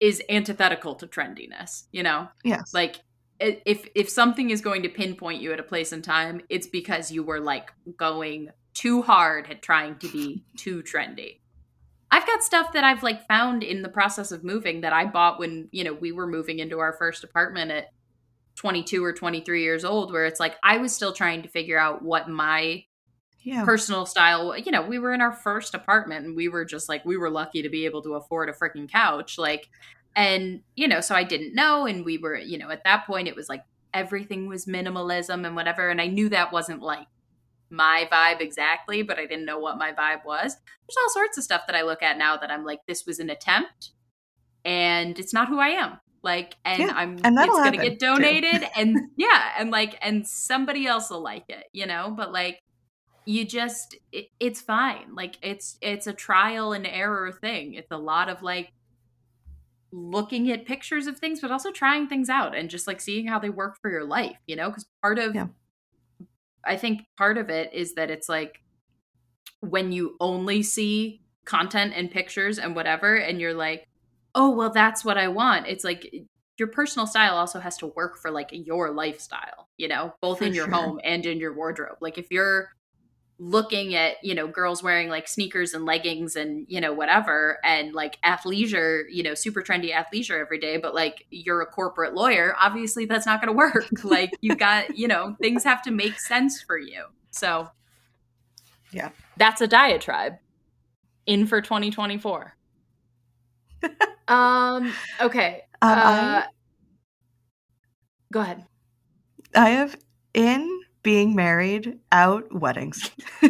is antithetical to trendiness you know Yes. like if if something is going to pinpoint you at a place and time, it's because you were like going too hard at trying to be too trendy. I've got stuff that I've like found in the process of moving that I bought when, you know, we were moving into our first apartment at 22 or 23 years old where it's like I was still trying to figure out what my yeah. personal style, you know, we were in our first apartment and we were just like we were lucky to be able to afford a freaking couch like and you know, so I didn't know and we were, you know, at that point it was like everything was minimalism and whatever and I knew that wasn't like my vibe exactly, but I didn't know what my vibe was. There's all sorts of stuff that I look at now that I'm like, this was an attempt and it's not who I am. Like, and yeah, I'm, and it's going to get donated [LAUGHS] and yeah, and like, and somebody else will like it, you know, but like, you just, it, it's fine. Like, it's, it's a trial and error thing. It's a lot of like, looking at pictures of things but also trying things out and just like seeing how they work for your life you know because part of yeah. I think part of it is that it's like when you only see content and pictures and whatever, and you're like, oh, well, that's what I want. It's like your personal style also has to work for like your lifestyle, you know, both for in your sure. home and in your wardrobe. Like if you're looking at you know girls wearing like sneakers and leggings and you know whatever and like athleisure you know super trendy athleisure every day but like you're a corporate lawyer obviously that's not going to work. [LAUGHS] Like you got you know things have to make sense for you. So yeah. That's a diatribe. In for 2024 [LAUGHS] um okay uh, uh, go ahead. I have in being married, out, weddings. [LAUGHS] I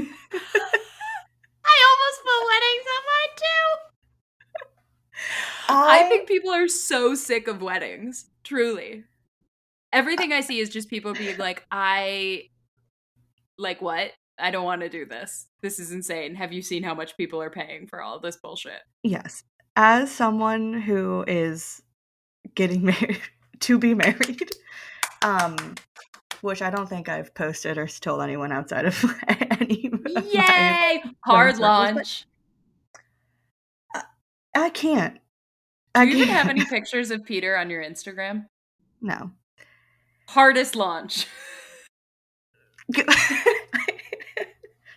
almost put weddings on mine too. I, I think people are so sick of weddings, truly. Everything I see is just people being like, I like what? I don't want to do this. This is insane. Have you seen how much people are paying for all this bullshit? Yes. As someone who is getting [LAUGHS] married to be married, um which I don't think I've posted or told anyone outside of [LAUGHS] any. Of Yay! Hard launch. I, I can't. Do you can't. even have any [LAUGHS] pictures of Peter on your Instagram? No. Hardest launch. [LAUGHS]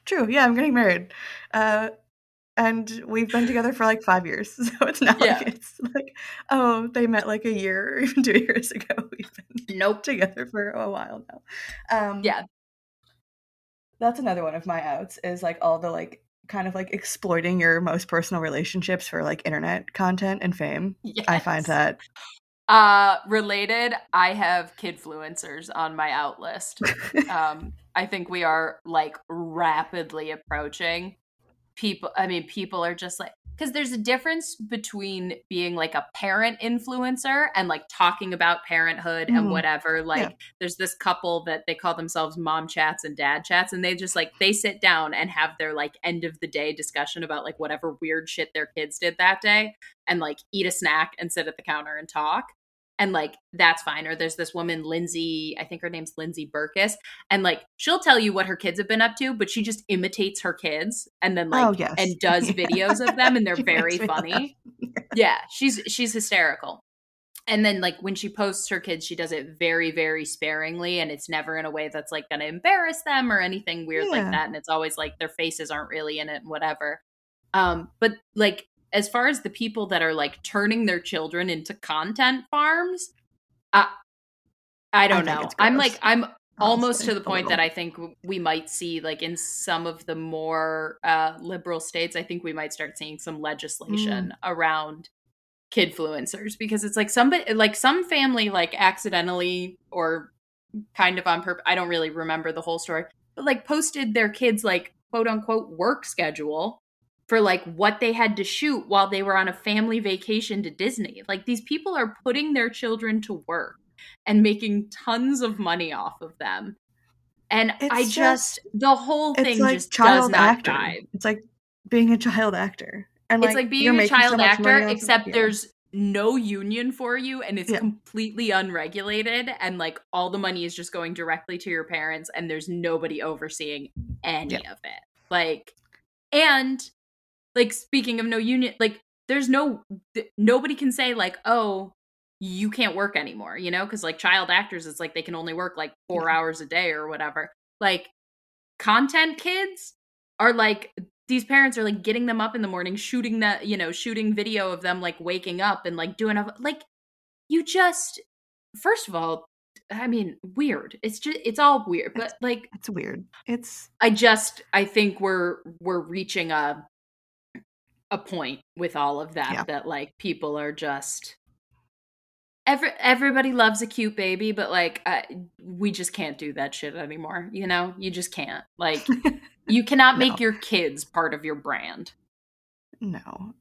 True. Yeah, I'm getting married. Uh, and we've been together for like five years [LAUGHS] so it's not yeah. like it's like oh they met like a year or even [LAUGHS] two years ago. [LAUGHS] We've been nope. together for a while now. Um yeah. that's another one of my outs is like all the like kind of like exploiting your most personal relationships for like internet content and fame. Yes. i find that uh related i have kidfluencers on my out list. Um i think we are like rapidly approaching people i mean people are just like because there's a difference between being like a parent influencer and like talking about parenthood mm. and whatever like yeah. there's this couple that they call themselves mom chats and dad chats and they just like they sit down and have their like end of the day discussion about like whatever weird shit their kids did that day and like eat a snack and sit at the counter and talk and like that's fine. Or there's this woman lindsay i think her name's lindsay burkus and like she'll tell you what her kids have been up to but she just imitates her kids and then like oh, yes. and does [LAUGHS] videos of them and they're very funny. [LAUGHS] Yeah. She's she's hysterical. And then like when she posts her kids she does it very very sparingly and it's never in a way that's like gonna embarrass them or anything weird yeah. like that and it's always like their faces aren't really in it and whatever. Um but like as far as the people that are like turning their children into content farms, uh, I don't I know. I'm like I'm Honestly, almost to the point that I think we might see like in some of the more uh, liberal states, I think we might start seeing some legislation mm. around kidfluencers because it's like somebody like some family like accidentally or kind of on purpose. I don't really remember the whole story, but like posted their kids like quote unquote work schedule for like what they had to shoot while they were on a family vacation to Disney. Like these people are putting their children to work and making tons of money off of them. And it's I just, just, the whole thing like just child does not actor. Dive. It's like being a child actor. And like, it's like being a child so actor, except there's no union for you and it's yeah. completely unregulated and like all the money is just going directly to your parents and there's nobody overseeing any yeah. of it. Like and like speaking of no union like there's no th- nobody can say like oh you can't work anymore, you know? Because like child actors, it's like they can only work like four Yeah. hours a day or whatever. Like content kids are like these parents are like getting them up in the morning, shooting that, you know, shooting video of them like waking up and like doing a, like you just first of all, I mean, weird. It's just it's all weird. But like It's weird. It's I just I think we're we're reaching a a point with all of that Yeah. that like people are just every everybody loves a cute baby but like I, we just can't do that shit anymore you know you just can't like [LAUGHS] you cannot make No. your kids part of your brand no.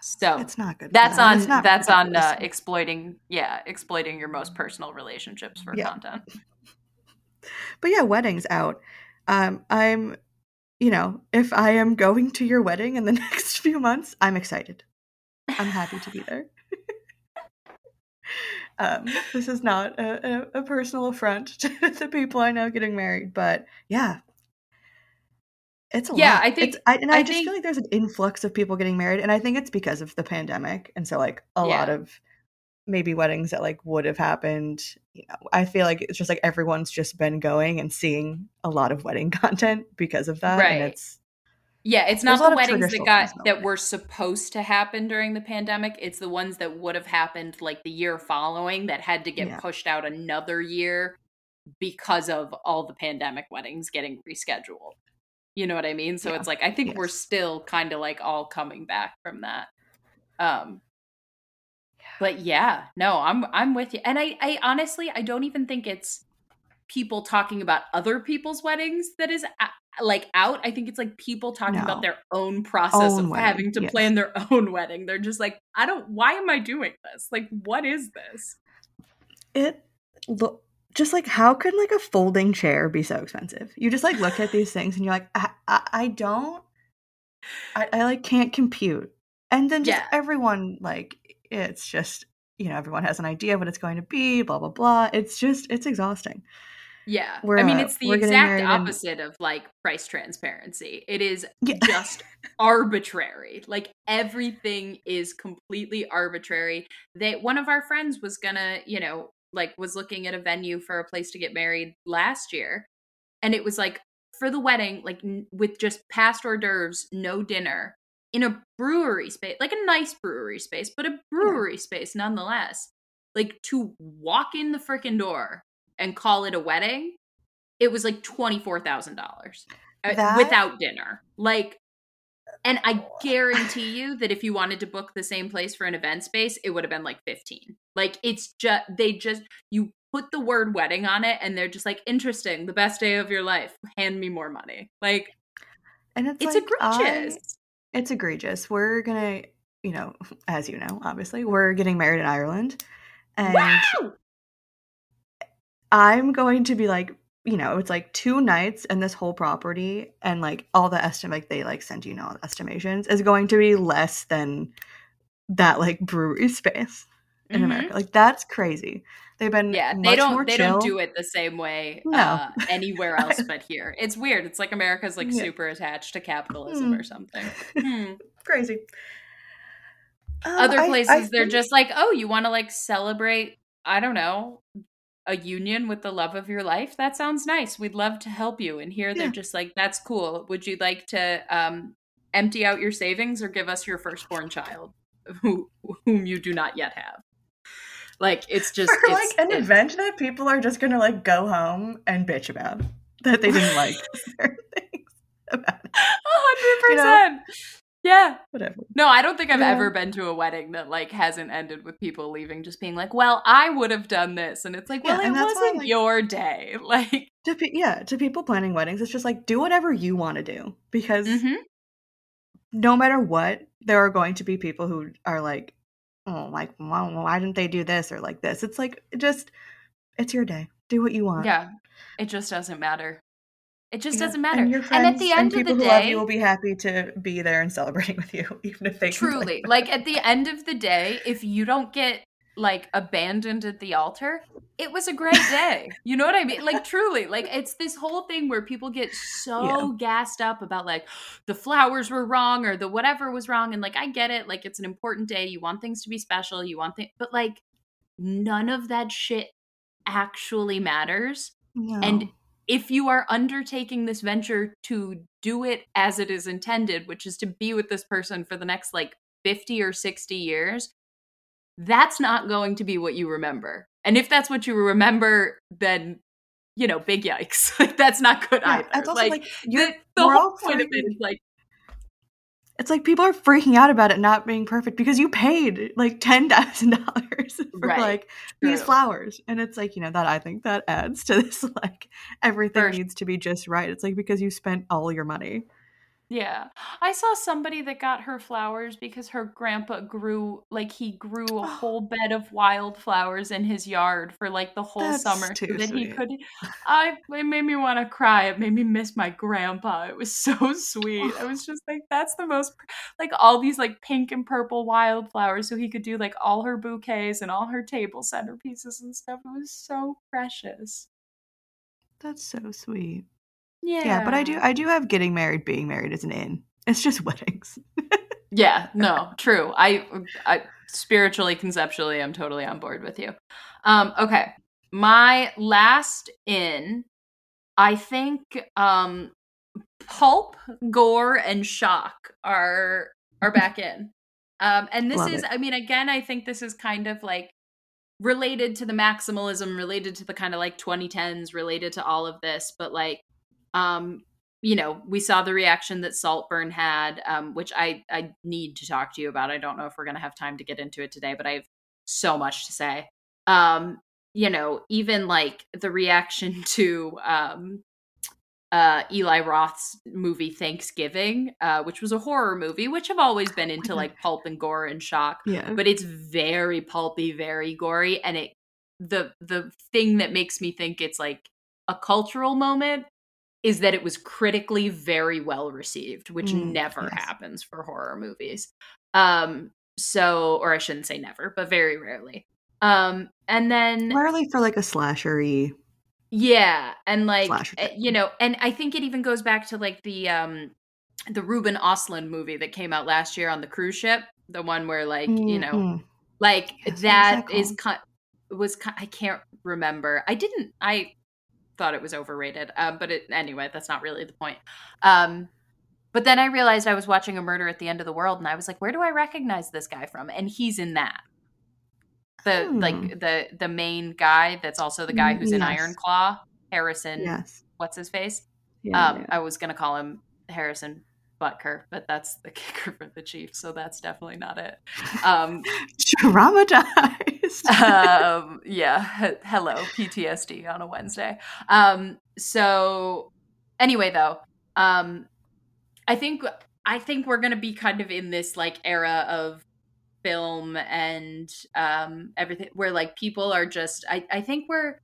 so [SIGHS] It's not good. that's on that's on uh, exploiting yeah exploiting your most personal relationships for Yeah. content [LAUGHS] But yeah, weddings out. Um, I'm, you know, if I am going to your wedding in the [LAUGHS] next few months, I'm excited. I'm happy to be [LAUGHS] there. [LAUGHS] um, this is not a, a, a personal affront to the people I know getting married, but yeah, it's a Yeah, lot. I think- It's- I, and I, I just think- feel like there's an influx of people getting married, and I think it's because of the pandemic, and so like a lot of maybe weddings that like would have happened you know i feel like it's just like everyone's just been going and seeing a lot of wedding [LAUGHS] content because of that Right. and it's Yeah, it's not the weddings that got that were supposed to happen during the pandemic. It's the ones that would have happened like the year following that had to get Yeah. pushed out another year because of all the pandemic weddings getting rescheduled. You know what I mean? So Yeah. it's like I think we're still kind of like all coming back from that. Um but yeah, no, I'm I'm with you. And I I honestly I don't even think it's people talking about other people's weddings that is like out. I think it's like people talking No. about their own process Own of wedding, having to yes. plan their [LAUGHS] own wedding. They're just like, I don't why am I doing this? Like what is this? it look just like how could like a folding chair be so expensive you just like look at these [LAUGHS] things and you're like i, I, I don't I, I like can't compute and then just Yeah. everyone like it's just you know everyone has an idea of what it's going to be blah blah blah it's just it's exhausting Yeah. We're, I mean, uh, it's the exact opposite of like price transparency. It is Yeah. just [LAUGHS] arbitrary. Like everything is completely arbitrary. that one of our friends was gonna, you know, like was looking at a venue for a place to get married last year, and it was like for the wedding, like n- with just past hors d'oeuvres, no dinner in a brewery space, like a nice brewery space, but a brewery space nonetheless. Like to walk in the freaking door and call it a wedding, it was like twenty four thousand dollars uh, That- without dinner. Like, and I guarantee you that if you wanted to book the same place for an event space, it would have been like fifteen. Like, it's just they just you put the word wedding on it, and they're just like interesting, the best day of your life. Hand me more money. Like, and it's, it's like, egregious. It's egregious we're gonna you know [LAUGHS] as you know obviously we're getting married in ireland and wow. I'm going to be like, you know, it's like two nights and this whole property and like all the estimate like they like send you know estimations is going to be less than that like brewery [LAUGHS] space in Mhm. America. Like that's crazy. They've been Yeah, they don't they chill. don't do it the same way No. uh, anywhere else [LAUGHS] but here. It's weird. It's like America's like Yeah. super attached to capitalism Hmm. or something. Hmm. [LAUGHS] crazy. Um, Other I- I places they're think- just like, "Oh, you want to like celebrate, I don't know, a union with the love of your life? That sounds nice. We'd love to help you." And here they're just like, "That's cool. Would you like to um empty out your savings or give us your firstborn child who whom you do not yet have?" Like it's [LAUGHS] just for like an it- event that people are just gonna like go home and bitch about that they didn't like [LAUGHS] [LAUGHS] certain things about it. A hundred You know? percent. Yeah. Whatever. No, I don't think I've Yeah. ever been to a wedding that like hasn't ended with people leaving just being like, "Well, I would have done this," and it's like, Yeah, "Well, it and that's why, wasn't like- your day." Like, To pe- yeah, to people planning weddings, it's just like do whatever you want to do because mhm. no matter what, there are going to be people who are like, oh, like, why, why didn't they do this or like this? It's like, just, it's your day. Do what you want. yeah, it just doesn't matter. It just Yeah. doesn't matter. And, your And, at the end of people the who love day, you will be happy to be there and celebrating [LAUGHS] with you, even if they truly, like at the end of the day, if you don't get like abandoned at the altar, it was a great day. You know what I mean? Like truly, like it's this whole thing where people get so yeah. gassed up about like the flowers were wrong or the whatever was wrong and like I get it, like it's an important day, you want things to be special, you want things but like none of that shit actually matters. No. And if you are undertaking this venture to do it as it is intended, which is to be with this person for the next like 50 or 60 years, that's not going to be what you remember. And if that's what you remember, then you know, big yikes. [LAUGHS] like that's not good yeah, either. like, like the, the whole point of it is like it's like people are freaking out about it not being perfect because you paid like ten thousand dollars [LAUGHS] for right. like True. these flowers, and it's like you know that I think that adds to this [LAUGHS] like everything needs to be just right. It's like because you spent all your money. Yeah. I saw somebody that got her flowers because her grandpa grew like he grew a oh. whole bed of wildflowers in his yard for like the whole That's summer so that he could I it made me want to cry. It made me miss my grandpa. It was [LAUGHS] so sweet. I was just like that's the most like all these like pink and purple wildflowers so he could do like all her bouquets and all her table centerpieces and stuff. It was so precious. That's so sweet. Yeah. Yeah, but I do I do have getting married, being married as an in. It's just [LAUGHS] weddings. yeah, [LAUGHS] no, true. I I spiritually, conceptually, I'm totally on board with you. Um, okay. My last in, I think um pulp, gore, and shock are are back in. Um, and this Love is, it. I mean, again, I think this is kind of like related to the maximalism, related to the kind of like 2010s, related to all of this, but like um, you know, we saw the reaction that Saltburn had, um, which I I need to talk to you about. I don't know if we're gonna have time to get into it today, but I have so much to say. Um, you know, even like the reaction [LAUGHS] to um, uh, Eli Roth's movie Thanksgiving, uh, which was a horror movie, which have always been into [LAUGHS] like pulp and gore and shock. Yeah. But it's very pulpy, very gory, and it the the thing that makes me think it's like a cultural moment is that it was critically very well received, which mm, never yes. happens for horror movies. Um, so, or I shouldn't say never, but very rarely. Um, and then rarely for like a slashery. Yeah, and like eh, you know, and I think it even goes back to like the um the Ruben Östlund movie that came out last year on the cruise ship, the one where like mm-hmm. you know, mm-hmm. like yes, that, that is was I can't remember. I didn't I thought it was overrated. Um, but it, anyway, that's not really the point. Um, but then I realized I was watching a murder at the end of the world, and I was like, where do I recognize this guy from? And he's in that. The hmm. like the the main guy that's also the guy who's yes. in Iron Claw, Harrison. Yes. What's his face? Yeah, um, yeah. I was gonna call him Harrison Butker, but that's the [LAUGHS] kicker for the Chiefs, so that's definitely not it. Um, [LAUGHS] Traumatized. um, yeah. Hello, PTSD on a Wednesday. Um, so anyway, though, um, I think I think we're gonna be kind of in this like era of film and um everything where like people are just I, I think we're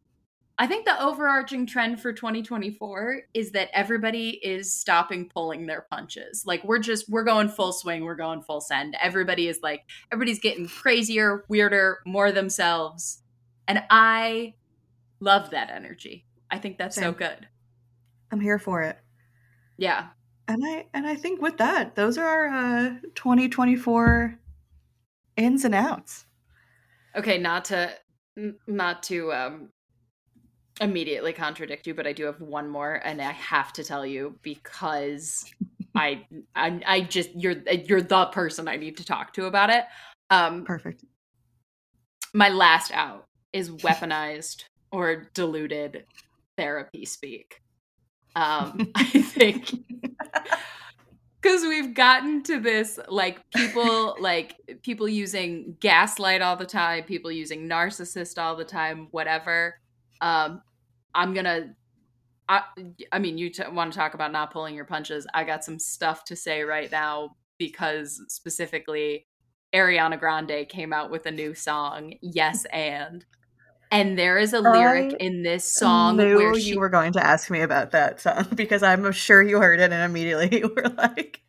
I think the overarching trend for 2024 is that everybody is stopping pulling their punches. Like we're just we're going full swing, we're going full send. Everybody is like everybody's getting crazier, weirder, more themselves. And I love that energy. I think that's Same. so good. I'm here for it. Yeah. And I and I think with that, those are our uh 2024 ins and outs. Okay, not to not to um immediately contradict you, but I do have one more, and I have to tell you because [LAUGHS] I, I, I just you're you're the person I need to talk to about it. Um, Perfect. My last out is weaponized [LAUGHS] or diluted therapy speak. Um, [LAUGHS] I think because we've gotten to this like people like people using gaslight all the time, people using narcissist all the time, whatever. Um, I'm gonna. I, I mean, you t- want to talk about not pulling your punches. I got some stuff to say right now because specifically, Ariana Grande came out with a new song, "Yes and." And there is a lyric I in this song where she... you were going to ask me about that song [LAUGHS] because I'm sure you heard it and immediately [LAUGHS] you were like,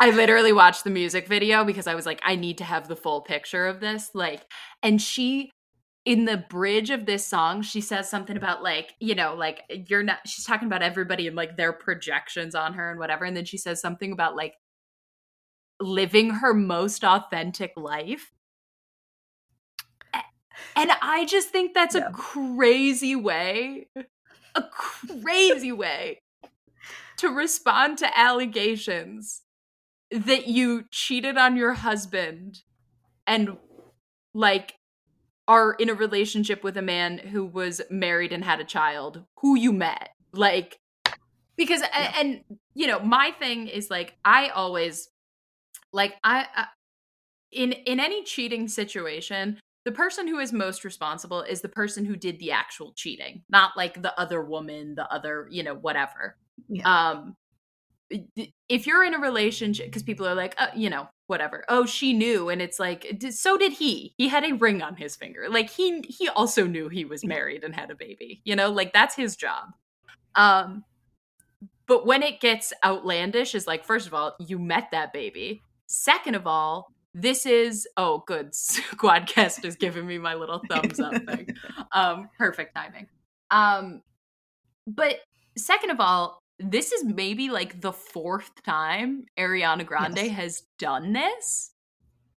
I literally watched the music video because I was like, I need to have the full picture of this. Like, and she in the bridge of this song, she says something about like, you know, like you're not she's talking about everybody and like their projections on her and whatever. And then she says something about like living her most authentic life. And I just think that's yeah. a crazy way, a crazy way to respond to allegations that you cheated on your husband and like are in a relationship with a man who was married and had a child who you met like because yeah. and, you know my thing is like i always like I, I in in any cheating situation the person who is most responsible is the person who did the actual cheating not like the other woman the other you know whatever yeah. um if you're in a relationship because people are like uh, you know whatever. Oh she knew and it's like so did he. He had a ring on his finger. Like he he also knew he was married and had a baby you know? Like that's his job. Um but when it gets outlandish is like first of all you met that baby. Second of all this is oh good [LAUGHS] quadcast is giving me my little thumbs up thing. [LAUGHS] Um perfect timing. Um but second of all this is maybe like the fourth time Ariana Grande yes. has done this,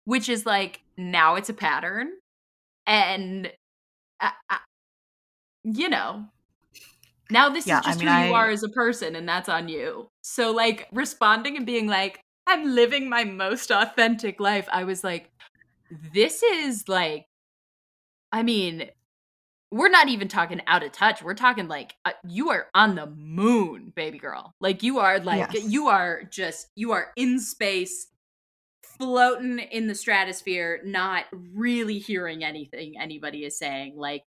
which is like now it's a pattern. And, I, I, you know, now this yeah, is just I mean, who you are as a person, and that's on you. So, like, responding and being like, I'm living my most authentic life, I was like, this is like, I mean, we're not even talking out of touch. We're talking like uh, you are on the moon, baby girl. Like you are like yes. you are just you are in space floating in the stratosphere, not really hearing anything anybody is saying. Like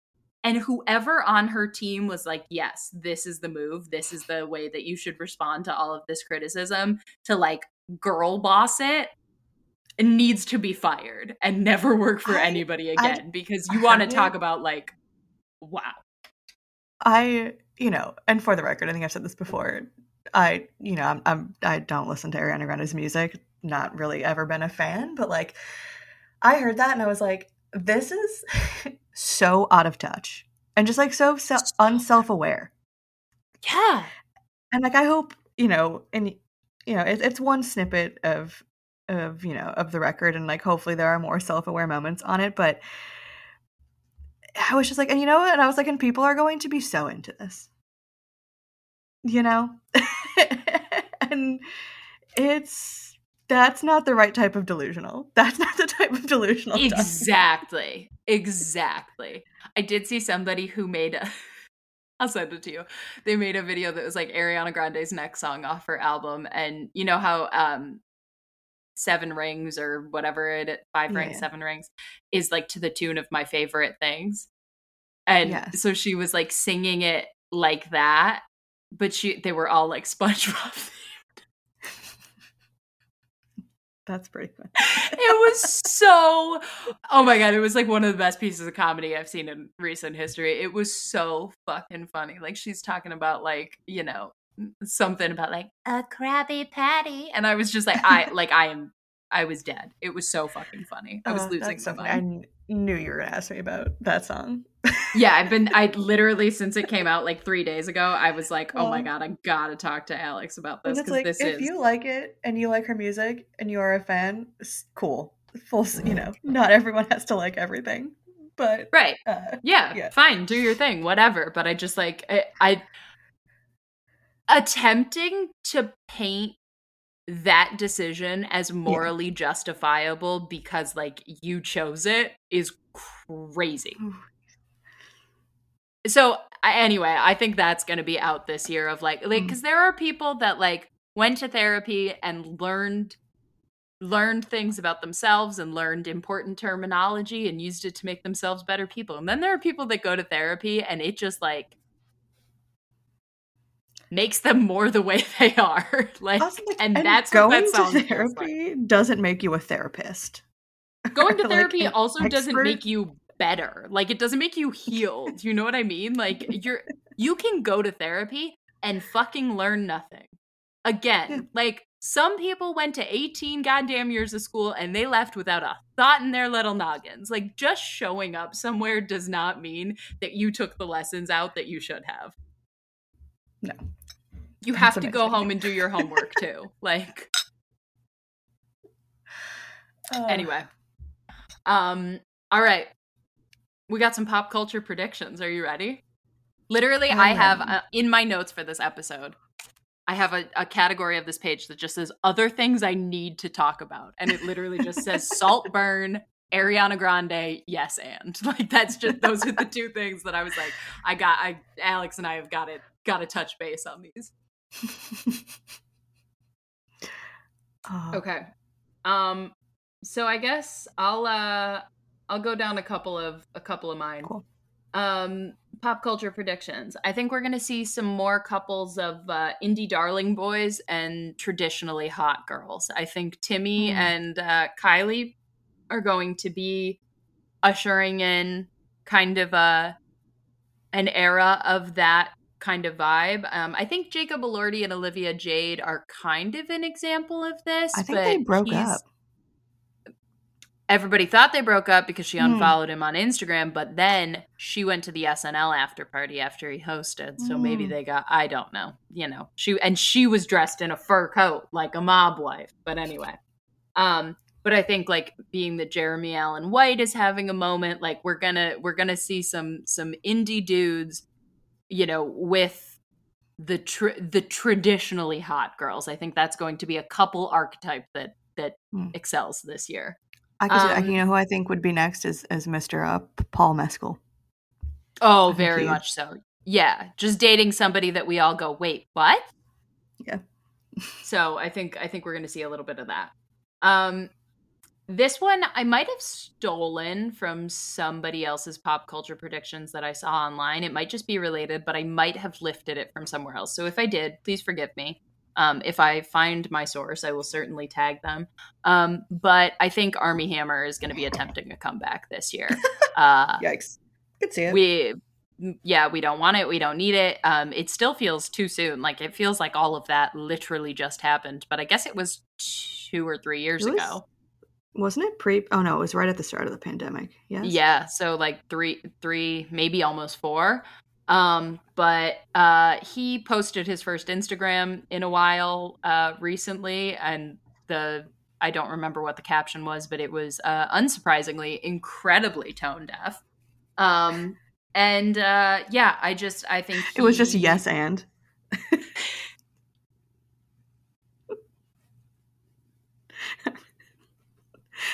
and whoever on her team was like, "Yes, this is the move. This is the way that you should respond to all of this criticism to like girl boss it." needs to be fired and never work for I, anybody again I, because you want to talk about like wow. I, you know, and for the record, I think I've said this before. I, you know, I'm, I'm I don't listen to Ariana Grande's music. Not really ever been a fan, but like, I heard that and I was like, this is [LAUGHS] so out of touch and just like so, so unself aware. Yeah. And like, I hope you know, and you know, it, it's one snippet of of you know of the record, and like, hopefully there are more self aware moments on it, but I was just like, and you know what? And I was like, and people are going to be so into this, you know? [LAUGHS] and it's, that's not the right type of delusional. That's not the type of delusional. Exactly. Exactly. I did see somebody who made a, [LAUGHS] I'll send it to you. They made a video that was like Ariana Grande's next song off her album. And you know how um seven rings or whatever it five rings, yeah. seven rings is like to the tune of my favorite things. And yes. so she was like singing it like that, but she they were all like [LAUGHS] SpongeBob [LAUGHS] That's pretty fun. it was so oh my god, it was like one of the best pieces of comedy I've seen in recent history. It was so fucking funny. Like she's talking about like, you know, something about like a Krabby Patty, and I was just like, I [LAUGHS] like I am, I was dead. It was so fucking funny. I was uh, losing so my mind. I knew you were gonna ask me about that song. yeah, I've been. [LAUGHS] I literally since it came out like three days ago, I was like, oh my god, I gotta talk to Alex about this because like, this if is. If you like it and you like her music and you are a fan, cool. Full, you know, not everyone has to like everything but right uh, yeah, yeah, fine do your thing whatever but i just like I, I attempting to paint that decision as morally yeah. justifiable because like you chose it is crazy. so anyway, I think that's going to be out this year of like like mm. cuz there are people that like went to therapy and learned learned things about themselves and learned important terminology and used it to make themselves better people. And then there are people that go to therapy and it just like makes them more the way [LAUGHS] they are. [LAUGHS] like, like and, and that's going what that to therapy like. doesn't make you a therapist. [LAUGHS] Going to therapy like also expert. doesn't make you better. Like it doesn't make you healed. you know what I mean? Like you're you can go to therapy and fucking learn nothing. Again, like Some people went to 18 goddamn years of school and they left without a thought in their little noggins. Like, just showing up somewhere does not mean that you took the lessons out that you should have. No. You have to go home and do your homework too. [LAUGHS] Like, uh. anyway. Um, all right. We got some pop culture predictions. Are you ready? Literally, I have uh, in my notes for this episode, I have a, a, category of this page that just says other things I need to talk about. And it literally just says [LAUGHS] Saltburn, Ariana Grande, yes, and [LAUGHS] like that's just those are the two things that I was like, I got I Alex and I have got it gotta touch base on these. [LAUGHS] uh, okay. Um so I guess I'll uh I'll go down a couple of a couple of mine. Cool. Um, pop culture predictions. I think we're going to see some more couples of uh, indie darling boys and traditionally hot girls. I think Timmy mm. and uh, Kylie are going to be ushering in kind of a an era of that kind of vibe. Um, I think Jacob Elordi and Olivia Jade are kind of an example of this. I think they broke up everybody thought they broke up because she hmm. unfollowed mm. him on Instagram, but then she went to the SNL after party after he hosted. So mm. maybe they got I don't know. You know. She and she was dressed in a fur coat like a mob wife. But anyway. Um but I think like being that Jeremy Allen White is having a moment, like we're gonna we're gonna see some some indie dudes, you know, with the tr- the traditionally hot girls. I think that's going to be a couple archetype that that mm. excels this year. I could, um, you know who I think would be next is is Mr. Uh, Paul Mescal. Oh, very much so. Yeah, just dating somebody that we all go, wait, what? Yeah. so I think I think we're going to see a little bit of that. Um, this one I might have stolen from somebody else's pop culture predictions that I saw online. It might just be related, but I might have lifted it from somewhere else. So if I did, please forgive me. Um, if I find my source, I will certainly tag them. Um, but I think Armie Hammer is going to be attempting a comeback this year. [LAUGHS] Uh, Yikes! Could see it. We, yeah, we don't want it. We don't need it. Um, it still feels too soon. Like it feels like all of that literally just happened. But I guess it was two or three years was, ago. Wasn't it pre? Oh no, it was right at the start of the pandemic. Yes. Yeah. So like three, three, maybe almost four. Um, but uh, he posted his first Instagram in a while uh, recently, and the I don't remember what the caption was, but it was uh, unsurprisingly incredibly tone deaf. Um, and uh, yeah, I just I think he... it was just yes and. [LAUGHS]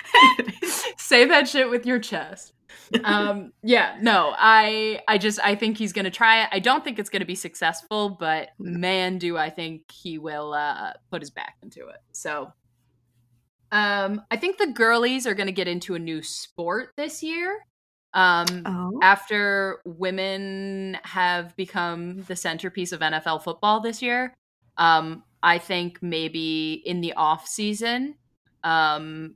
[LAUGHS] Say that shit with your chest um, yeah, no, I I just I think he's gonna try it. I don't think it's gonna be successful, but man, do I think he will uh, put his back into it. So, um, I think the girlies are gonna get into a new sport this year. Um, oh. after women have become the centerpiece of NFL football this year, um, I think maybe in the off season, um,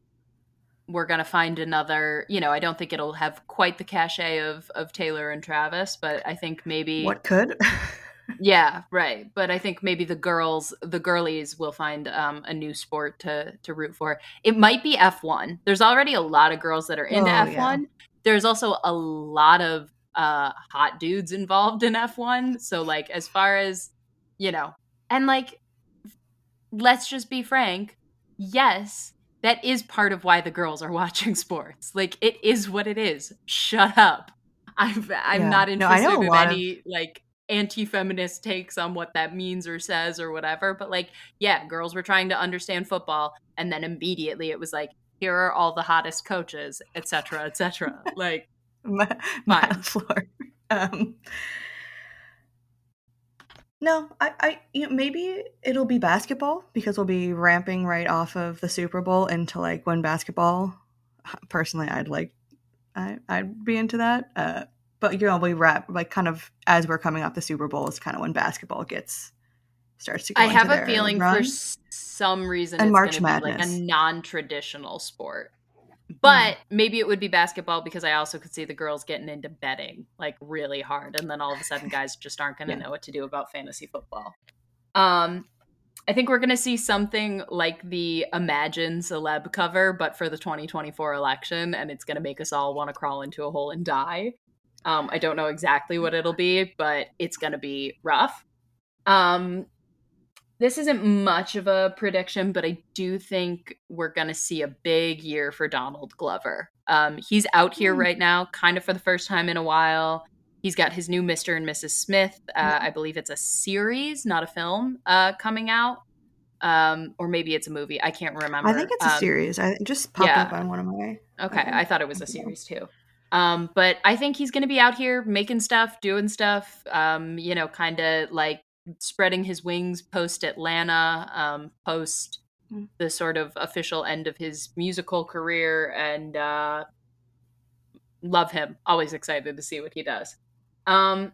we're gonna find another. You know, I don't think it'll have quite the cachet of of Taylor and Travis, but I think maybe what could. [LAUGHS] yeah, right. But I think maybe the girls, the girlies, will find um, a new sport to to root for. It might be F one. There's already a lot of girls that are into F one. There's also a lot of uh, hot dudes involved in F one. So like, as far as you know, and like, let's just be frank. Yes, that is part of why the girls are [LAUGHS] watching sports. Like it is what it is. Shut up. I'm I'm yeah. not interested no, in any of... like anti-feminist takes on what that means or says or whatever. But like, yeah, girls were trying to understand football, and then immediately it was like, here are all the hottest coaches, etc., etc. [LAUGHS] like, my, my floor. Um, no, I, I, you know, maybe it'll be basketball because we'll be ramping right off of the Super Bowl into like when basketball. Personally, I'd like, I, I'd be into that. Uh, but you know, we wrap like kind of as we're coming off the Super Bowl is kind of when basketball gets starts to. I have a feeling run. for some reason and it's March Madness. like a non-traditional sport. But mm. maybe it would be basketball because I also could see the girls getting into betting like really hard, and then all of a sudden, guys just aren't going to yeah. know what to do about fantasy football. Um, I think we're going to see something like the Imagine celeb cover, but for the 2024 election, and it's going to make us all want to crawl into a hole and die. Um, I don't know exactly what it'll be, but it's going to be rough. Um, this isn't much of a prediction, but I do think we're going to see a big year for Donald Glover. Um, he's out here mm. right now, kind of for the first time in a while. He's got his new Mr. and Mrs. Smith. Uh, I believe it's a series, not a film, uh, coming out. Um, or maybe it's a movie. I can't remember. I think it's a um, series. I just popped yeah. up on one of my. Okay, I thought it was a series too. Um, but I think he's going to be out here making stuff, doing stuff. Um, you know, kind of like spreading his wings post Atlanta, um, post mm. the sort of official end of his musical career, and uh, love him. Always excited to see what he does. Um,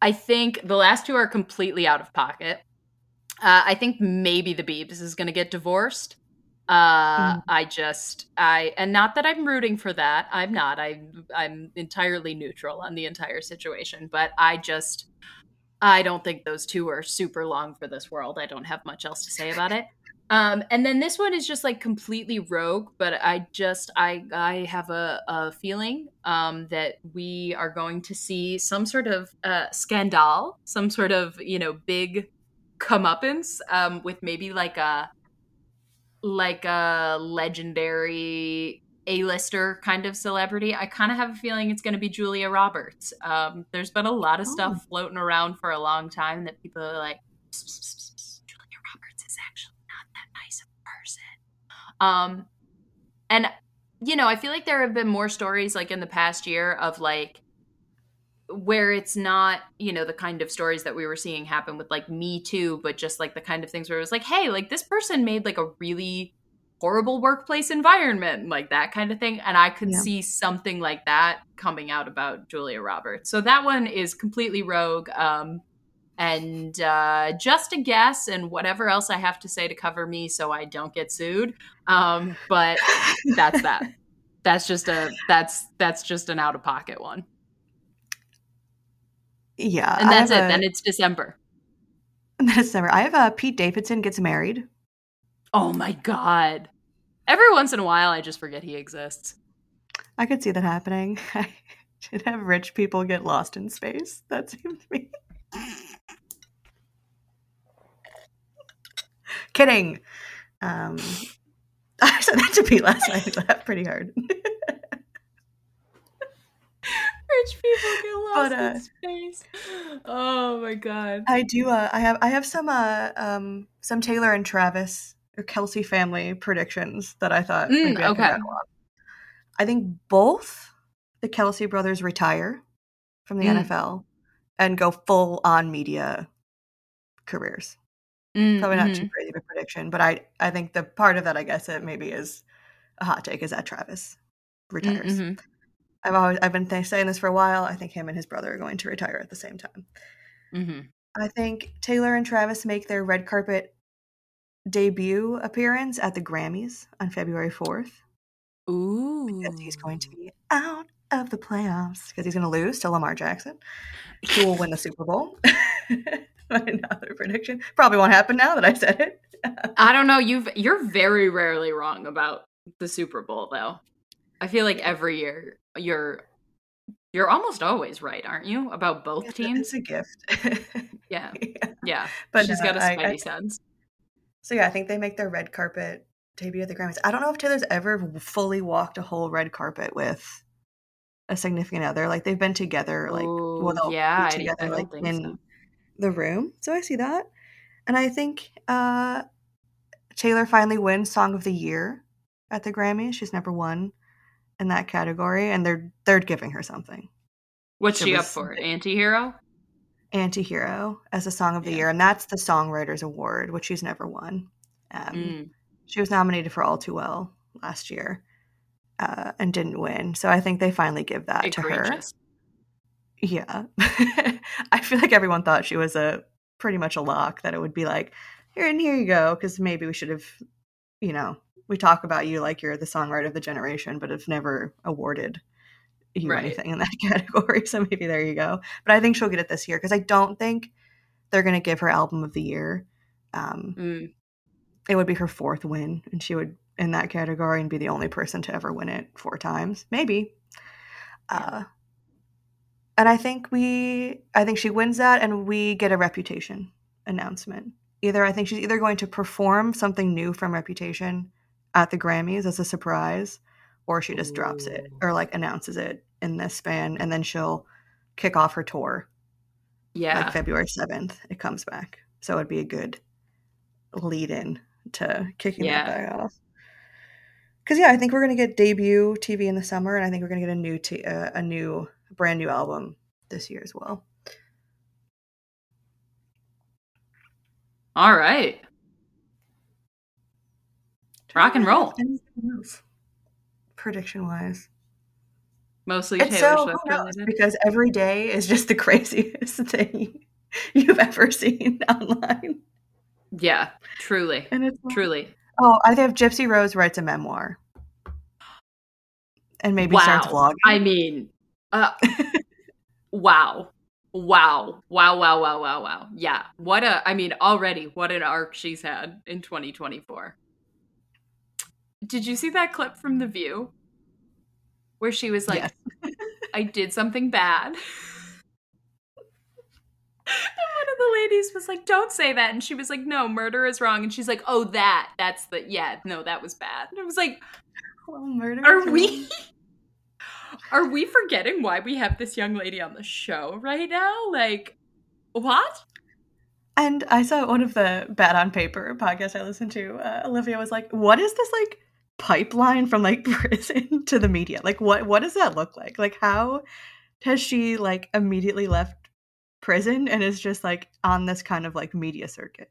I think the last two are completely out of pocket. Uh, I think maybe the Biebs is going to get divorced. Uh, mm. I just I and not that I'm rooting for that. I'm not. I I'm entirely neutral on the entire situation, but I just I don't think those two are super long for this world. I don't have much else to say about it. Um, and then this one is just like completely rogue, but I just I I have a, a feeling um, that we are going to see some sort of uh, scandal, some sort of you know big comeuppance um, with maybe like a like a legendary a-lister kind of celebrity. I kind of have a feeling it's going to be Julia Roberts. Um, there's been a lot of stuff oh. floating around for a long time that people are like, Julia Roberts is actually not that nice of a person. Um, and you know, I feel like there have been more stories like in the past year of like where it's not, you know, the kind of stories that we were seeing happen with like Me Too, but just like the kind of things where it was like, hey, like this person made like a really horrible workplace environment, like that kind of thing. And I could yeah. see something like that coming out about Julia Roberts. So that one is completely rogue. Um, and uh, just a guess, and whatever else I have to say to cover me so I don't get sued. Um, but that's that. That's just a that's that's just an out of pocket one. Yeah, and that's it. A, then it's December. [LAUGHS] December. I have a Pete Davidson gets married. Oh my god! Every once in a while, I just forget he exists. I could see that happening. [LAUGHS] I should have rich people get lost in space. That seems me. Kidding. Um, [LAUGHS] I said that to Pete last night. I laughed pretty hard. [LAUGHS] Rich people get lost but, uh, in space. Oh my god! I do. Uh, I have. I have some. Uh, um, some Taylor and Travis or Kelce family predictions that I thought. Mm, I okay. I think both the Kelce brothers retire from the mm. NFL and go full on media careers. Mm, Probably not mm-hmm. too crazy of a prediction, but I I think the part of that I guess it maybe is a hot take is that Travis retires. Mm-hmm. I've always I've been th- saying this for a while. I think him and his brother are going to retire at the same time. Mm-hmm. I think Taylor and Travis make their red carpet debut appearance at the Grammys on February fourth. Ooh, because he's going to be out of the playoffs because he's going to lose to Lamar Jackson, who will win the Super Bowl. [LAUGHS] Another prediction probably won't happen now that I said it. I don't know. You've you're very rarely wrong about the Super Bowl, though. I feel like every year you're you're almost always right, aren't you? About both teams. It's a gift. [LAUGHS] yeah. yeah, yeah. But she's got a spidey I, I, sense. So yeah, I think they make their red carpet debut at the Grammys. I don't know if Taylor's ever fully walked a whole red carpet with a significant other. Like they've been together, like Ooh, well, yeah, together, I, I like in so. the room. So I see that, and I think uh Taylor finally wins Song of the Year at the Grammys. She's never won in that category, and they're they're giving her something. What's she up for? Antihero. Antihero as a song of the yeah. year, and that's the Songwriters Award, which she's never won. Um, mm. She was nominated for All Too Well last year uh, and didn't win, so I think they finally give that Egregious. to her. Yeah, [LAUGHS] I feel like everyone thought she was a pretty much a lock that it would be like here and here you go because maybe we should have, you know, we talk about you like you're the songwriter of the generation, but have never awarded you right. anything in that [LAUGHS] category. So maybe there you go. But I think she'll get it this year because I don't think they're going to give her album of the year Um, Mm. It would be her fourth win, and she would in that category and be the only person to ever win it four times, maybe. Uh, and I think we, I think she wins that, and we get a reputation announcement. Either I think she's either going to perform something new from Reputation at the Grammys as a surprise, or she just drops it or like announces it in this span, and then she'll kick off her tour Yeah. like February seventh. It comes back, so it'd be a good lead in to kicking Yeah. that back off. Because yeah, I think we're gonna get debut TV in the summer, and I think we're gonna get a new t- uh, a new brand new album this year as well. All right. Rock and roll. Prediction wise, Mostly Taylor so Swift who knows? related. because every day is just the [LAUGHS] craziest thing [LAUGHS] you've ever seen [LAUGHS] online, Yeah, truly. and it's like, Truly. oh, I think if Gypsy Rose writes a memoir, and maybe starts Wow. vlogging. I mean, uh, wow. Wow. Wow, wow, wow, wow, wow. Yeah. What a, I mean, already, what an arc she's had in 2024. Did you see that clip from The View? Where she was like, Yes. [LAUGHS] I did something bad. [LAUGHS] and one of the ladies was like, Don't say that. And she was like, No, murder is wrong. And she's like, Oh, that. That's the, yeah, no, that was bad. And I was like, Well, murder Are we [LAUGHS] are we forgetting why we have this young lady on the show right now? Like, what? And I saw one of the Bad on Paper podcasts I listened to. Uh, Olivia was like, "What is this like pipeline from like [LAUGHS] prison to the media? Like, what what does that look like? Like, how has she like immediately left prison and is just like on this kind of like media circuit?"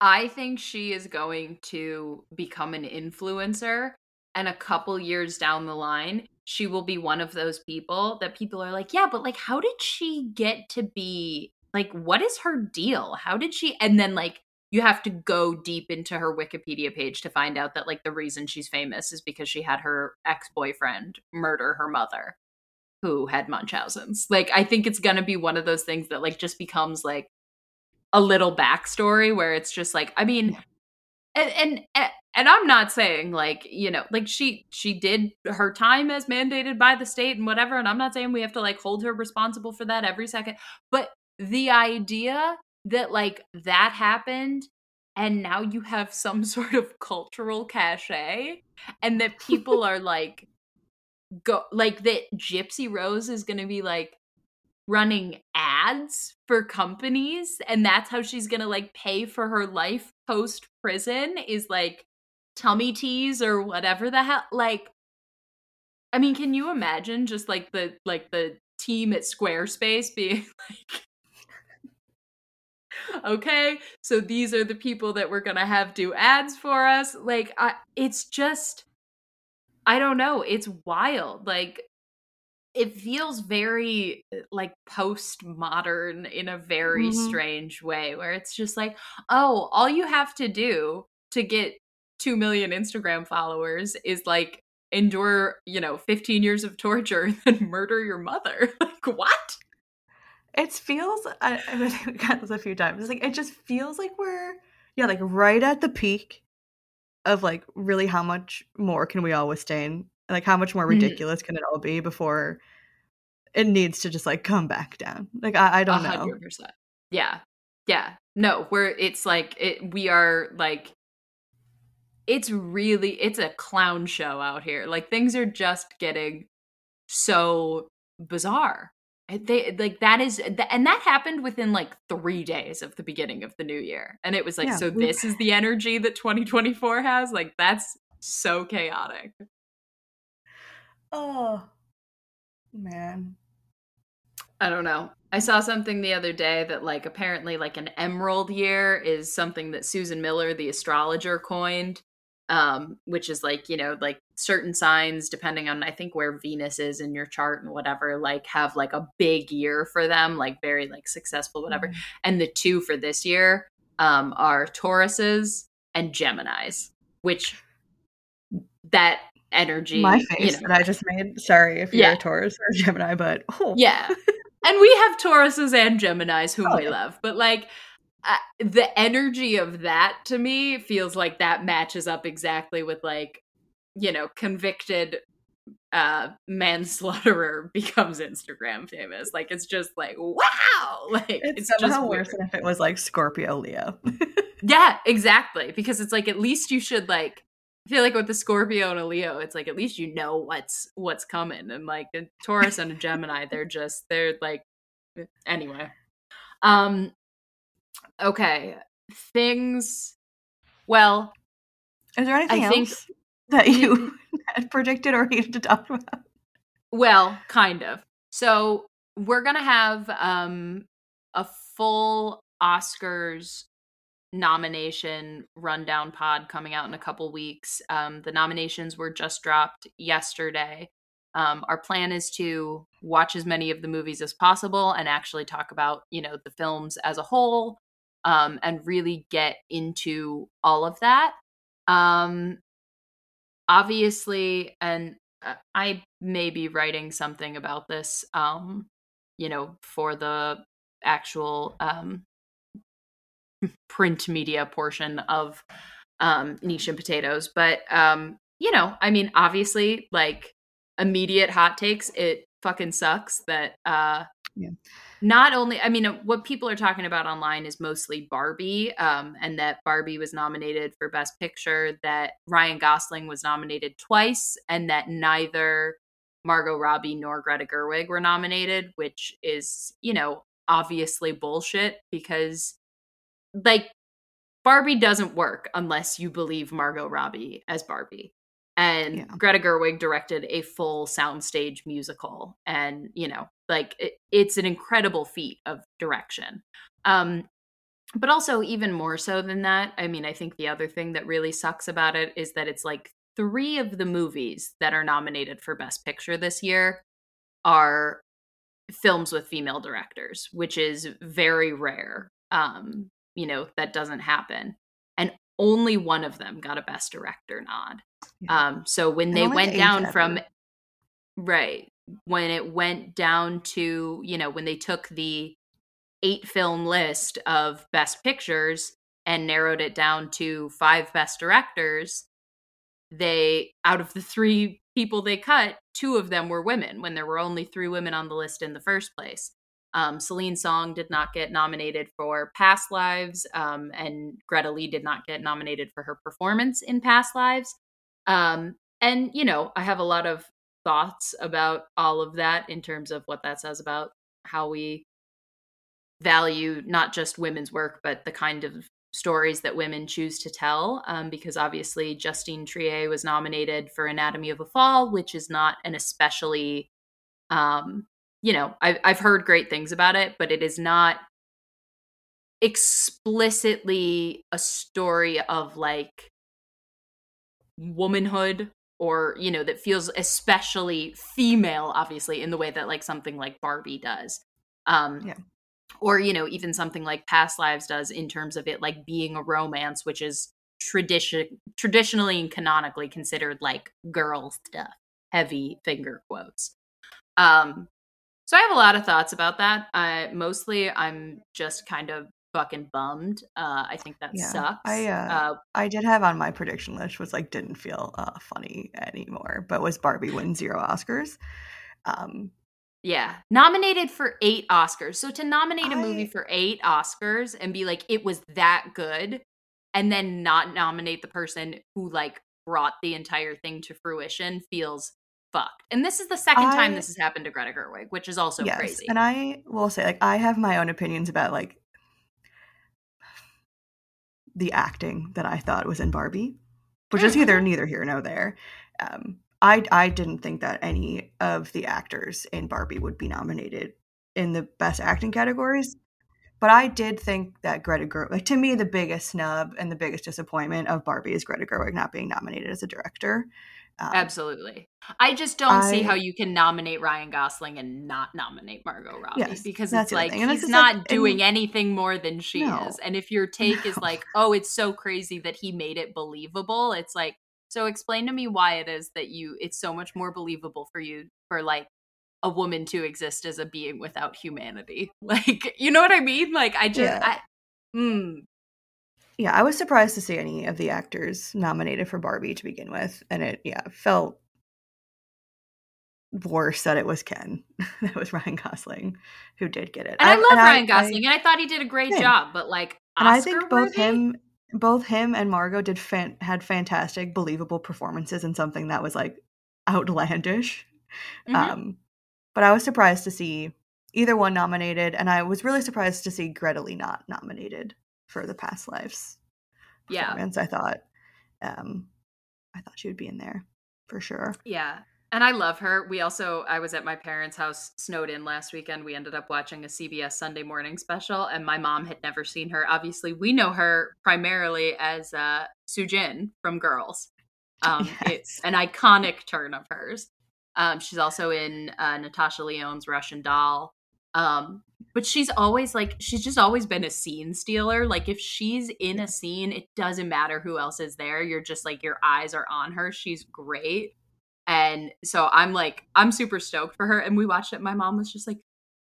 I think she is going to become an influencer, and a couple years down the line, she will be one of those people that people are like, yeah, but like, how did she get to be like, what is her deal? How did she? And then, like, you have to go deep into her Wikipedia page to find out that, like, the reason she's famous is because she had her ex boyfriend murder her mother who had Munchausen's. Like, I think it's gonna be one of those things that, like, just becomes like, a little backstory where it's just like I mean and and and I'm not saying like you know like she she did her time as mandated by the state and whatever and I'm not saying we have to like hold her responsible for that every second but the idea that like that happened and now you have some [LAUGHS] sort of cultural cachet and that people are like go like that Gypsy Rose is going to be like running ads for companies and that's how she's gonna like pay for her life post prison is like tummy teas or whatever the hell like i mean can you imagine just like the like the team at squarespace being [LAUGHS] like okay so these are the people that we're gonna have do ads for us. Like I, it's just i don't know it's wild. Like it feels very like postmodern in a very Mhm. strange way where it's just like oh all you have to do to get 2 million instagram followers is like endure you know 15 years of torture [LAUGHS] and then murder your mother. [LAUGHS] Like what It feels. I, I mean, [LAUGHS] we got this a few times. It's like it just feels like we're yeah, like right at the peak of like really how much more can we all withstand? Like how much more Mhm. ridiculous can it all be before it needs to just like come back down? Like I, I don't know. hundred percent. Yeah. Yeah. No, we're it's like it we are like it's really it's a clown show out here. Like things are just getting so bizarre. And They like that is and that happened within like 3 days of the beginning of the new year. And it was like Yeah, so we- this is the energy that 2024 has? Like that's so chaotic. Oh man. I don't know. I saw something the other day that like apparently like an emerald year is something that Susan Miller the astrologer coined um which is like, you know, like certain signs depending on I think where Venus is in your chart and whatever like have like a big year for them, like very like successful whatever. And the two for this year um are Tauruses and Geminis, which that energy My you know, that I just made. Sorry if you're a Taurus or Gemini, but oh, Yeah. and we have Tauruses and Geminis whom Oh, we yeah. love. But like uh, the energy of that to me feels like that matches up exactly with like you know convicted uh manslaughterer [LAUGHS] becomes instagram famous like it's just like wow [LAUGHS] like It's, it's, somehow just worse than if it was like Scorpio Leo. [LAUGHS] yeah exactly because it's like at least you should like I feel like with the Scorpio and a Leo, it's like at least you know what's what's coming, and like a Taurus and a Gemini, they're just they're like anyway. Um, okay, things. Well, Is there anything I think- else that you [LAUGHS] had predicted or needed to talk about? Well, kind of. So we're gonna have um a full Oscars nomination rundown pod coming out in a couple weeks. Um, the nominations were just dropped yesterday. Um, our plan is to watch as many of the movies as possible and actually talk about, you know, the films as a whole, um, and really get into all of that. Um, obviously, and uh, I may be writing something about this, um, you know, for the actual um, print media portion of um, niche and potatoes. But um, you know, I mean, obviously, like immediate hot takes, it fucking sucks that uh, Yeah. not only I mean, what people are talking about online is mostly Barbie, um, and that Barbie was nominated for Best Picture, that Ryan Gosling was nominated twice, and that neither Margot Robbie nor Greta Gerwig were nominated, which is, you know, obviously bullshit because like Barbie doesn't work unless you believe Margot Robbie as Barbie. And Yeah. Greta Gerwig directed a full soundstage musical and, you know, like it, it's an incredible feat of direction. Um but also even more so than that, I mean, I think the other thing that really sucks about it is that it's like 3 of the movies that are nominated for best picture this year are films with female directors, which is very rare. Um, you know, that doesn't happen. And only one of them got a best director nod. Yeah. Um, so when they went down from right, when it went down to, you know, when they took the eight film list of best pictures and narrowed it down to five best directors, they out of the three people they cut, two of them were women when there were only three women on the list in the first place. Um, Celine Song did not get nominated for Past Lives, um, and Greta Lee did not get nominated for her performance in Past Lives. Um, and, you know, I have a lot of thoughts about all of that in terms of what that says about how we value not just women's work, but the kind of stories that women choose to tell. Um, because obviously, Justine Triet was nominated for Anatomy of a Fall, which is not an especially, um, you know, I've, I've heard great things about it, but it is not explicitly a story of like womanhood or you know that feels especially female obviously in the way that like something like barbie does. Um Yeah. or you know even something like past lives does in terms of it like being a romance which is tradition traditionally and canonically considered like girl stuff. Heavy finger quotes. Um so i have a lot of thoughts about that. Uh mostly i'm just kind of fucking bummed uh i think that Yeah, sucks I, uh, I did have on my prediction list was like didn't feel uh, funny anymore, but was Barbie win zero Oscars. Um, Yeah, nominated for eight Oscars. So to nominate a movie for eight Oscars and be like, it was that good, and then not nominate the person who like brought the entire thing to fruition feels fucked. And this is the second time this has happened to Greta Gerwig, which is also yes, crazy. and I will say like I have my own opinions about like the acting that I thought was in Barbie, which is Mhm. either neither here nor there. Um, I I didn't think that any of the actors in Barbie would be nominated in the best acting categories. But I did think that Greta Gerwig, like to me, the biggest snub and the biggest disappointment of Barbie is Greta Gerwig not being nominated as a director. Um, Absolutely. I just don't see how you can nominate Ryan Gosling and not nominate Margot Robbie Yes, because it's like he's not like- doing and- anything more than she No. is. And if your take is like, [LAUGHS] "Oh, it's so crazy that he made it believable." It's like, so explain to me why it is that you it's so much more believable for you for like a woman to exist as a being without humanity. [LAUGHS] Like, you know what I mean? Like I just Yeah. I Hmm. Yeah, I was surprised to see any of the actors nominated for Barbie to begin with, and it yeah felt worse that it was Ken. [LAUGHS] that was Ryan Gosling who did get it. And I, I love Ryan I, Gosling, I, and I thought he did a great same. job. But like, and I think both him, both him and Margot did fan- had fantastic, believable performances in something that was like outlandish. Mm-hmm. Um, but I was surprised to see either one nominated, and I was really surprised to see Greta Lee not nominated for the Past Lives. Yeah. I thought, um, I thought she would be in there for sure. Yeah, and I love her. We also, I was at my parents' house snowed in last weekend. We ended up watching a CBS Sunday morning special, and my mom had never seen her. Obviously, we know her primarily as uh, Soojin from Girls. [LAUGHS] Um, yes. It's an iconic turn of hers. Um, she's also in uh, Natasha Lyonne's Russian Doll. Um, but she's always like, she's just always been a scene stealer. Like, if she's in a scene, it doesn't matter who else is there. You're just like, your eyes are on her. She's great. And so I'm like, I'm super stoked for her. And we watched it. My mom was just like,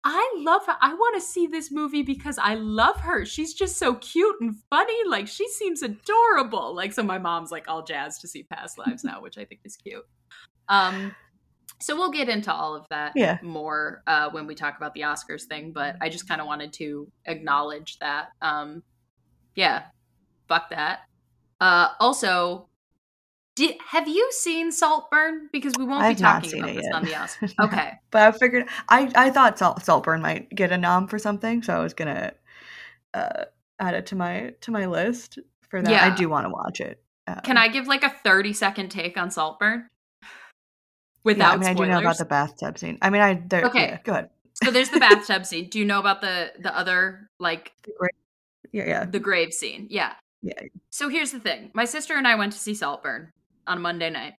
I love her. I want to see this movie because I love her. She's just so cute and funny. Like she seems adorable. Like so my mom's like all jazzed to see past lives [LAUGHS] now, which I think is cute. Um so we'll get into all of that yeah. more uh, when we talk about the Oscars thing, but I just kind of wanted to acknowledge that. Um, yeah, fuck that. Uh, also, did, have you seen Saltburn? Because we won't be talking about this yet. on the Oscars. [LAUGHS] Okay, but I figured I I thought Salt, Saltburn might get a nom for something, so I was gonna uh, add it to my to my list for that. Yeah. I do want to watch it. Um, Can I give like a thirty second take on Saltburn? Without, yeah, I mean, spoilers? I do know about the bathtub scene. I mean, I there, okay. Yeah, go ahead. so there's the bathtub scene. Do you know about the the other like? Yeah, yeah. The grave scene. Yeah. Yeah. So here's the thing. My sister and I went to see Saltburn on Monday night.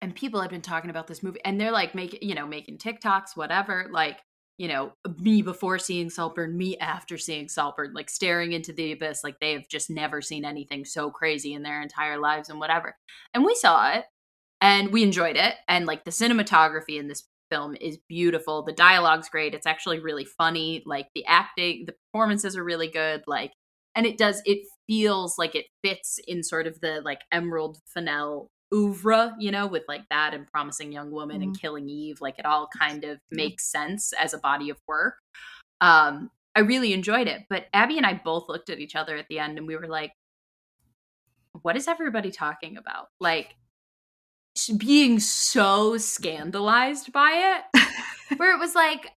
And people have been talking about this movie and they're like making, you know, making TikToks, whatever, like, you know, me before seeing Saltburn, me after seeing Saltburn, like staring into the abyss, like they have just never seen anything so crazy in their entire lives and whatever. And we saw it and we enjoyed it. And like the cinematography in this film is beautiful. The dialogue's great. It's actually really funny. Like the acting, the performances are really good. Like, and it does, it feels like it fits in sort of the like Emerald Fennell oeuvre, you know, with like that and Promising Young Woman mm-hmm. and Killing Eve. Like it all kind of makes sense as a body of work. Um, I really enjoyed it. But Abby and I both looked at each other at the end and we were like, what is everybody talking about? Like being so scandalized by it, [LAUGHS] where it was like,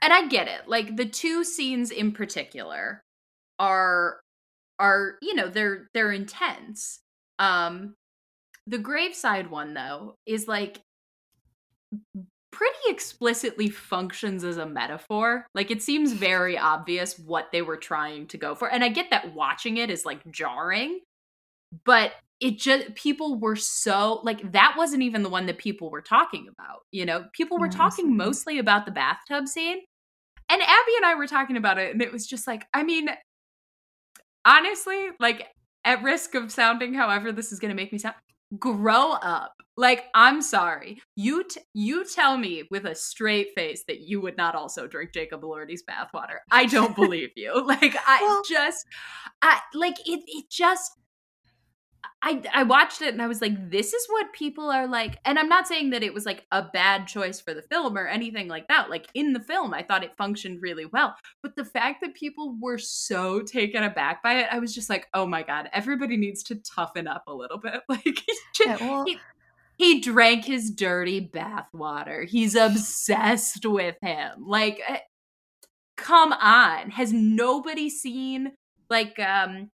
and I get it. Like the two scenes in particular are are you know they're they're intense um the graveside one though is like pretty explicitly functions as a metaphor like it seems very obvious what they were trying to go for and i get that watching it is like jarring but it just people were so like that wasn't even the one that people were talking about you know people were talking mostly about the bathtub scene and abby and i were talking about it and it was just like i mean honestly, like at risk of sounding however this is going to make me sound, grow up. Like I'm sorry. You t- you tell me with a straight face that you would not also drink Jacob Elordi's bathwater. I don't [LAUGHS] believe you. Like I well, just I like it it just I I watched it and I was like, this is what people are like. And I'm not saying that it was like a bad choice for the film or anything like that. Like in the film, I thought it functioned really well. But the fact that people were so taken aback by it, I was just like, oh my god, everybody needs to toughen up a little bit. [LAUGHS] Like just, yeah, well, he, he drank his dirty bathwater. He's obsessed with him. Like, eh, come on, has nobody seen like um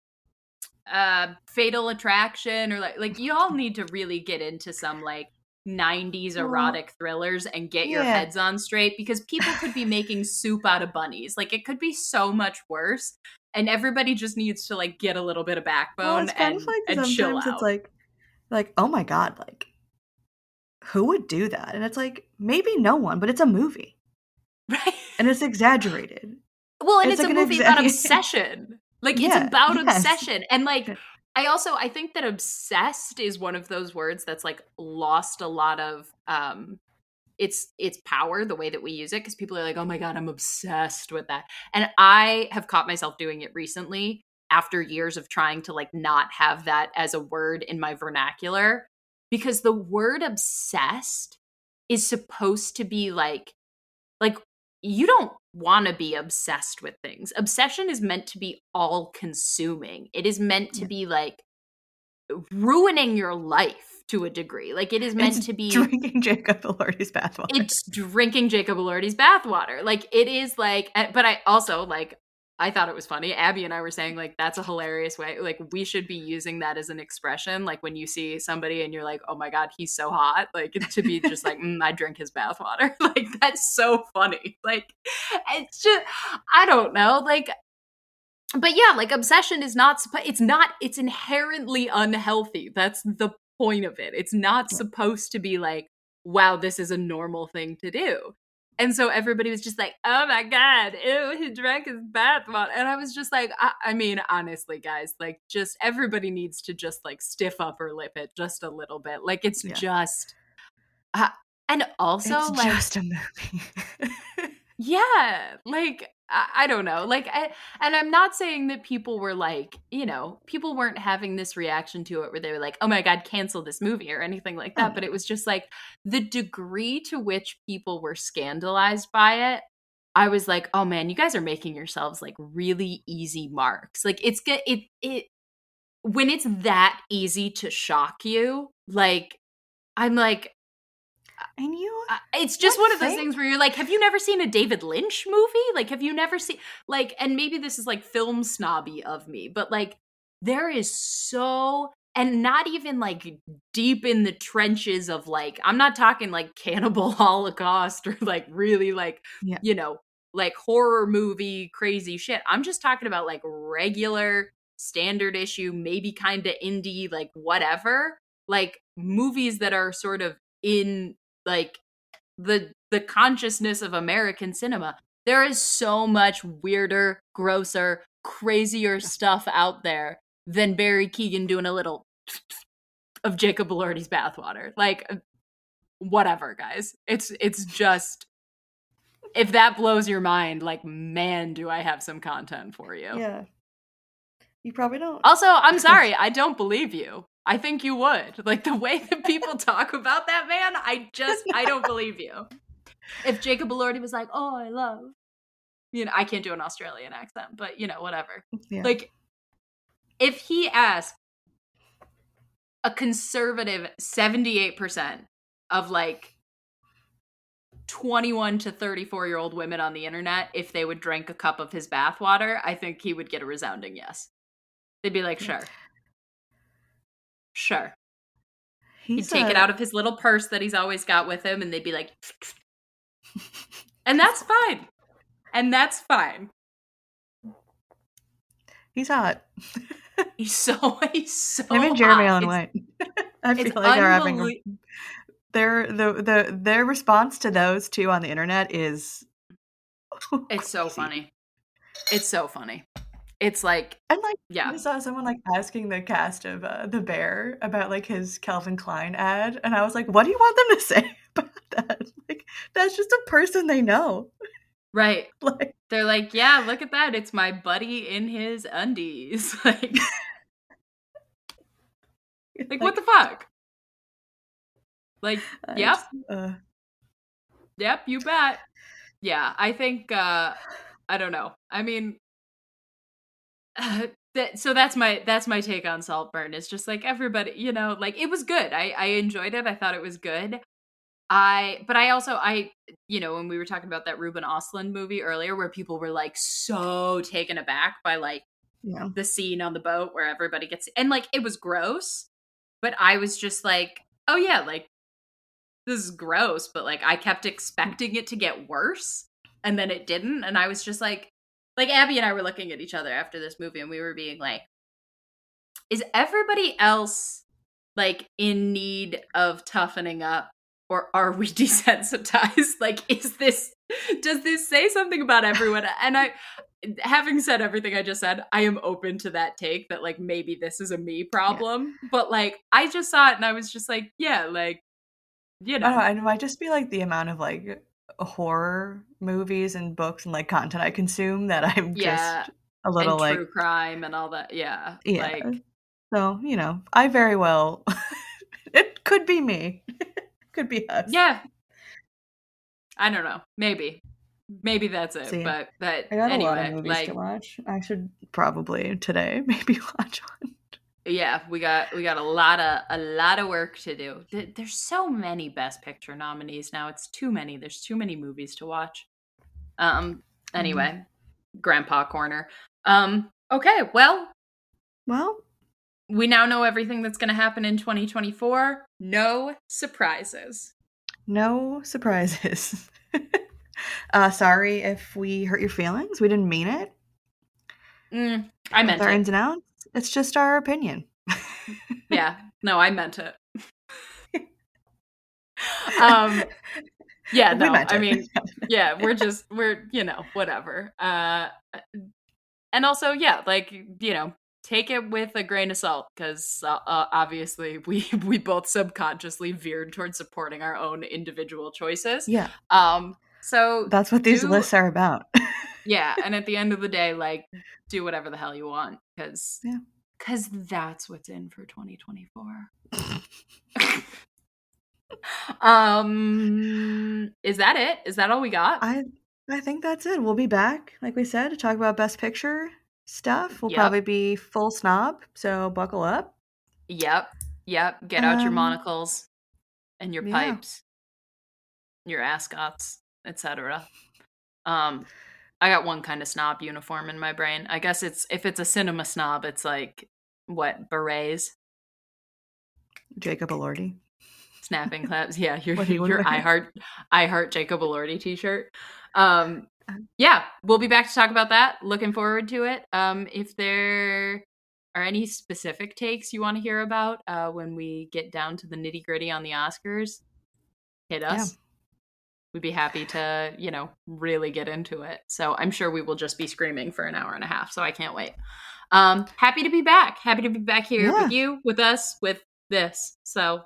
uh fatal attraction or like like you all need to really get into some like 90s erotic thrillers and get yeah. your heads on straight because people could be making soup out of bunnies. Like it could be so much worse and everybody just needs to like get a little bit of backbone well, and, like and chill out. it's like like oh my god like who would do that? And it's like maybe no one but it's a movie. [LAUGHS] Right. And it's exaggerated. Well and it's, it's like a movie exa- about obsession like yeah, it's about yes. obsession. And like I also I think that obsessed is one of those words that's like lost a lot of um its its power the way that we use it because people are like oh my god i'm obsessed with that and i have caught myself doing it recently after years of trying to like not have that as a word in my vernacular because the word obsessed is supposed to be like like you don't want to be obsessed with things obsession is meant to be all consuming it is meant to Yeah. be like ruining your life to a degree like it is meant It's to be drinking Jacob Elordi's bathwater. it's drinking Jacob Elordi's bathwater. Like it is like, eh, but I also like. I thought it was funny. Abby and I were saying like that's a hilarious way. Like we should be using that as an expression. Like when you see somebody and you're like, "Oh my god, he's so hot!" Like [LAUGHS] to be just like, mm, "I drink his bathwater." [LAUGHS] Like that's so funny. Like it's just I don't know. Like but yeah, like obsession is not. It's not. It's inherently unhealthy. That's the point of it. It's not supposed to be like, wow, this is a normal thing to do. And so everybody was just like, oh my god, ew, he drank his bathwater, and I was just like, I, I mean, honestly, guys, like, just everybody needs to just like stiff upper lip it just a little bit. Like, it's Yeah. just, uh, and also it's like just a movie. [LAUGHS] yeah like I, don't know. Like I, and i'm not saying that people were like you know people weren't having this reaction to it where they were like oh my god cancel this movie or anything like that but it was just like the degree to which people were scandalized by it i was like oh man you guys are making yourselves like really easy marks. Like it's good it it when it's that easy to shock you like i'm like and you uh, it's just one of those thing? things where you're like, have you never seen a David Lynch movie? Like, have you never seen like? And maybe this is like film snobby of me, but like, there is so and not even like deep in the trenches of like I'm not talking like Cannibal [LAUGHS] Holocaust or like really like Yeah. you know like horror movie crazy shit. I'm just talking about like regular standard issue, maybe kind of indie, like whatever, like movies that are sort of in like the the consciousness of American cinema. There is so much weirder, grosser, crazier stuff out there than Barry Keoghan doing a little of Jacob Elordi's bathwater. Like uh, whatever, guys. It's it's just if that blows your mind, like man, do I have some content for you. yeah. You probably don't. Also, I'm [LAUGHS] sorry, I don't believe you. I think you would. Like the way that people [LAUGHS] talk about that man, I just I don't believe you. If Jacob Elordi was like, "Oh, I love," you know, I can't do an Australian accent, but you know, whatever. Yeah. Like, if he asked a conservative 78% of like 21 to 34 year old women on the internet if they would drink a cup of his bathwater, I think he would get a resounding yes. They'd be like, Yeah. Sure. Sure. He'd He's take it out of his little purse that he's always got with him and they'd be like, and that's fine. And that's fine. He's hot. He's so, [LAUGHS] he's so. Him and Jeremy hot. Allen White. I feel like they're having a, their the the their response to those two on the internet is It's so funny. It's so funny. It's like, And like yeah. I saw someone like asking the cast of uh, the Bear about like his Calvin Klein ad, and I was like, "What do you want them to [LAUGHS] say about that? Like, that's just a person they know. Right. [LAUGHS] Like, They're like, yeah, look at that. It's my buddy in his undies. [LAUGHS] like, like, what the fuck? Like, I yep. just, uh, Yep, you bet. Yeah, I think uh I don't know. I mean Uh, that so that's my that's my take on Saltburn. It's just like everybody, you know, like it was good. I I enjoyed it. I thought it was good. I but I also I you know, when we were talking about that Ruben Ostlund movie earlier where people were like so taken aback by like yeah, the scene on the boat where everybody gets and like it was gross, but I was just like, oh yeah, like this is gross, but like I kept mm. expecting it to get worse and then it didn't and I was just like like Abby and I were looking at each other after this movie and we were being like is everybody else like in need of toughening up or are we [LAUGHS] desensitized [LAUGHS] like is this does this say something about everyone [LAUGHS] and i having said everything i just said i am open to that take that like maybe this is a me problem but like i just saw it and i was just like yeah like you I don't know. know. It might just be like the amount of like horror movies and books and like content I consume that [LAUGHS] I'm Yeah, just a little and like true crime and all that. Yeah. yeah. Like so you know, I very well. [LAUGHS] it could be me. [LAUGHS] could be us. yeah. I don't know. Maybe. Maybe that's it. See, but but I got anyway, a lot of movies like to watch. I should probably today maybe watch one. Yeah, we got we got a lot of a lot of work to do. There's so many best picture nominees now. It's too many. There's too many movies to watch. Um anyway, grandpa corner. Um okay, well, Well, we now know everything that's going to happen in 2024. No surprises. no surprises. [LAUGHS] uh sorry if we hurt your feelings. We didn't mean it. Mm, I meant With our it. ins and outs. It's just our opinion. Yeah. No, I meant it. [LAUGHS] um yeah, no. I mean, [LAUGHS] yeah, we're just we're, you know, whatever. Uh and also, yeah, like, you know, take it with a grain of salt cuz uh, uh, obviously we we both subconsciously veered towards supporting our own individual choices. yeah, Um so that's what these Do- lists are about. [LAUGHS] yeah and at the end of the day like do whatever the hell you want because Yeah. because that's what's in for 2024 [LAUGHS] um is that it is that all we got I I think that's it. We'll be back, like we said, to talk about best picture stuff. We'll Yep. probably be full snob, so buckle up. yep yep get out your Um, monocles and your yeah. pipes your ascots etc um i got one kind of snob uniform in my brain i guess it's if it's a cinema snob it's like what berets Jacob Elordi. snapping [LAUGHS] claps. Yeah, your your. I heart I heart Jacob Elordi t-shirt. Um Um, yeah, we'll be back to talk about that. Looking forward to it. Um if there are any specific takes you want to hear about uh when we get down to the nitty-gritty on the Oscars, hit Yeah. We'd be happy to, you know, really get into it. So I'm sure we will just be screaming for an hour and a half. So I can't wait. Um, happy to be back. Happy to be back here Yeah. with you, with us, with this. So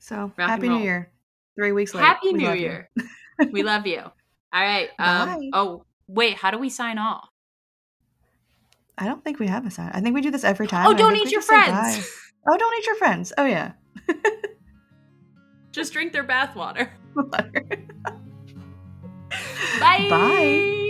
So happy New. Year. Three weeks later. Happy We New. Year. [LAUGHS] we love you. All right. Um, oh, wait. How do we sign off? I don't think we have a sign. I think we do this every time. Oh, don't eat your friends. Oh, don't eat your friends. Oh yeah. [LAUGHS] Just drink their bathwater. [LAUGHS] Bye. Bye.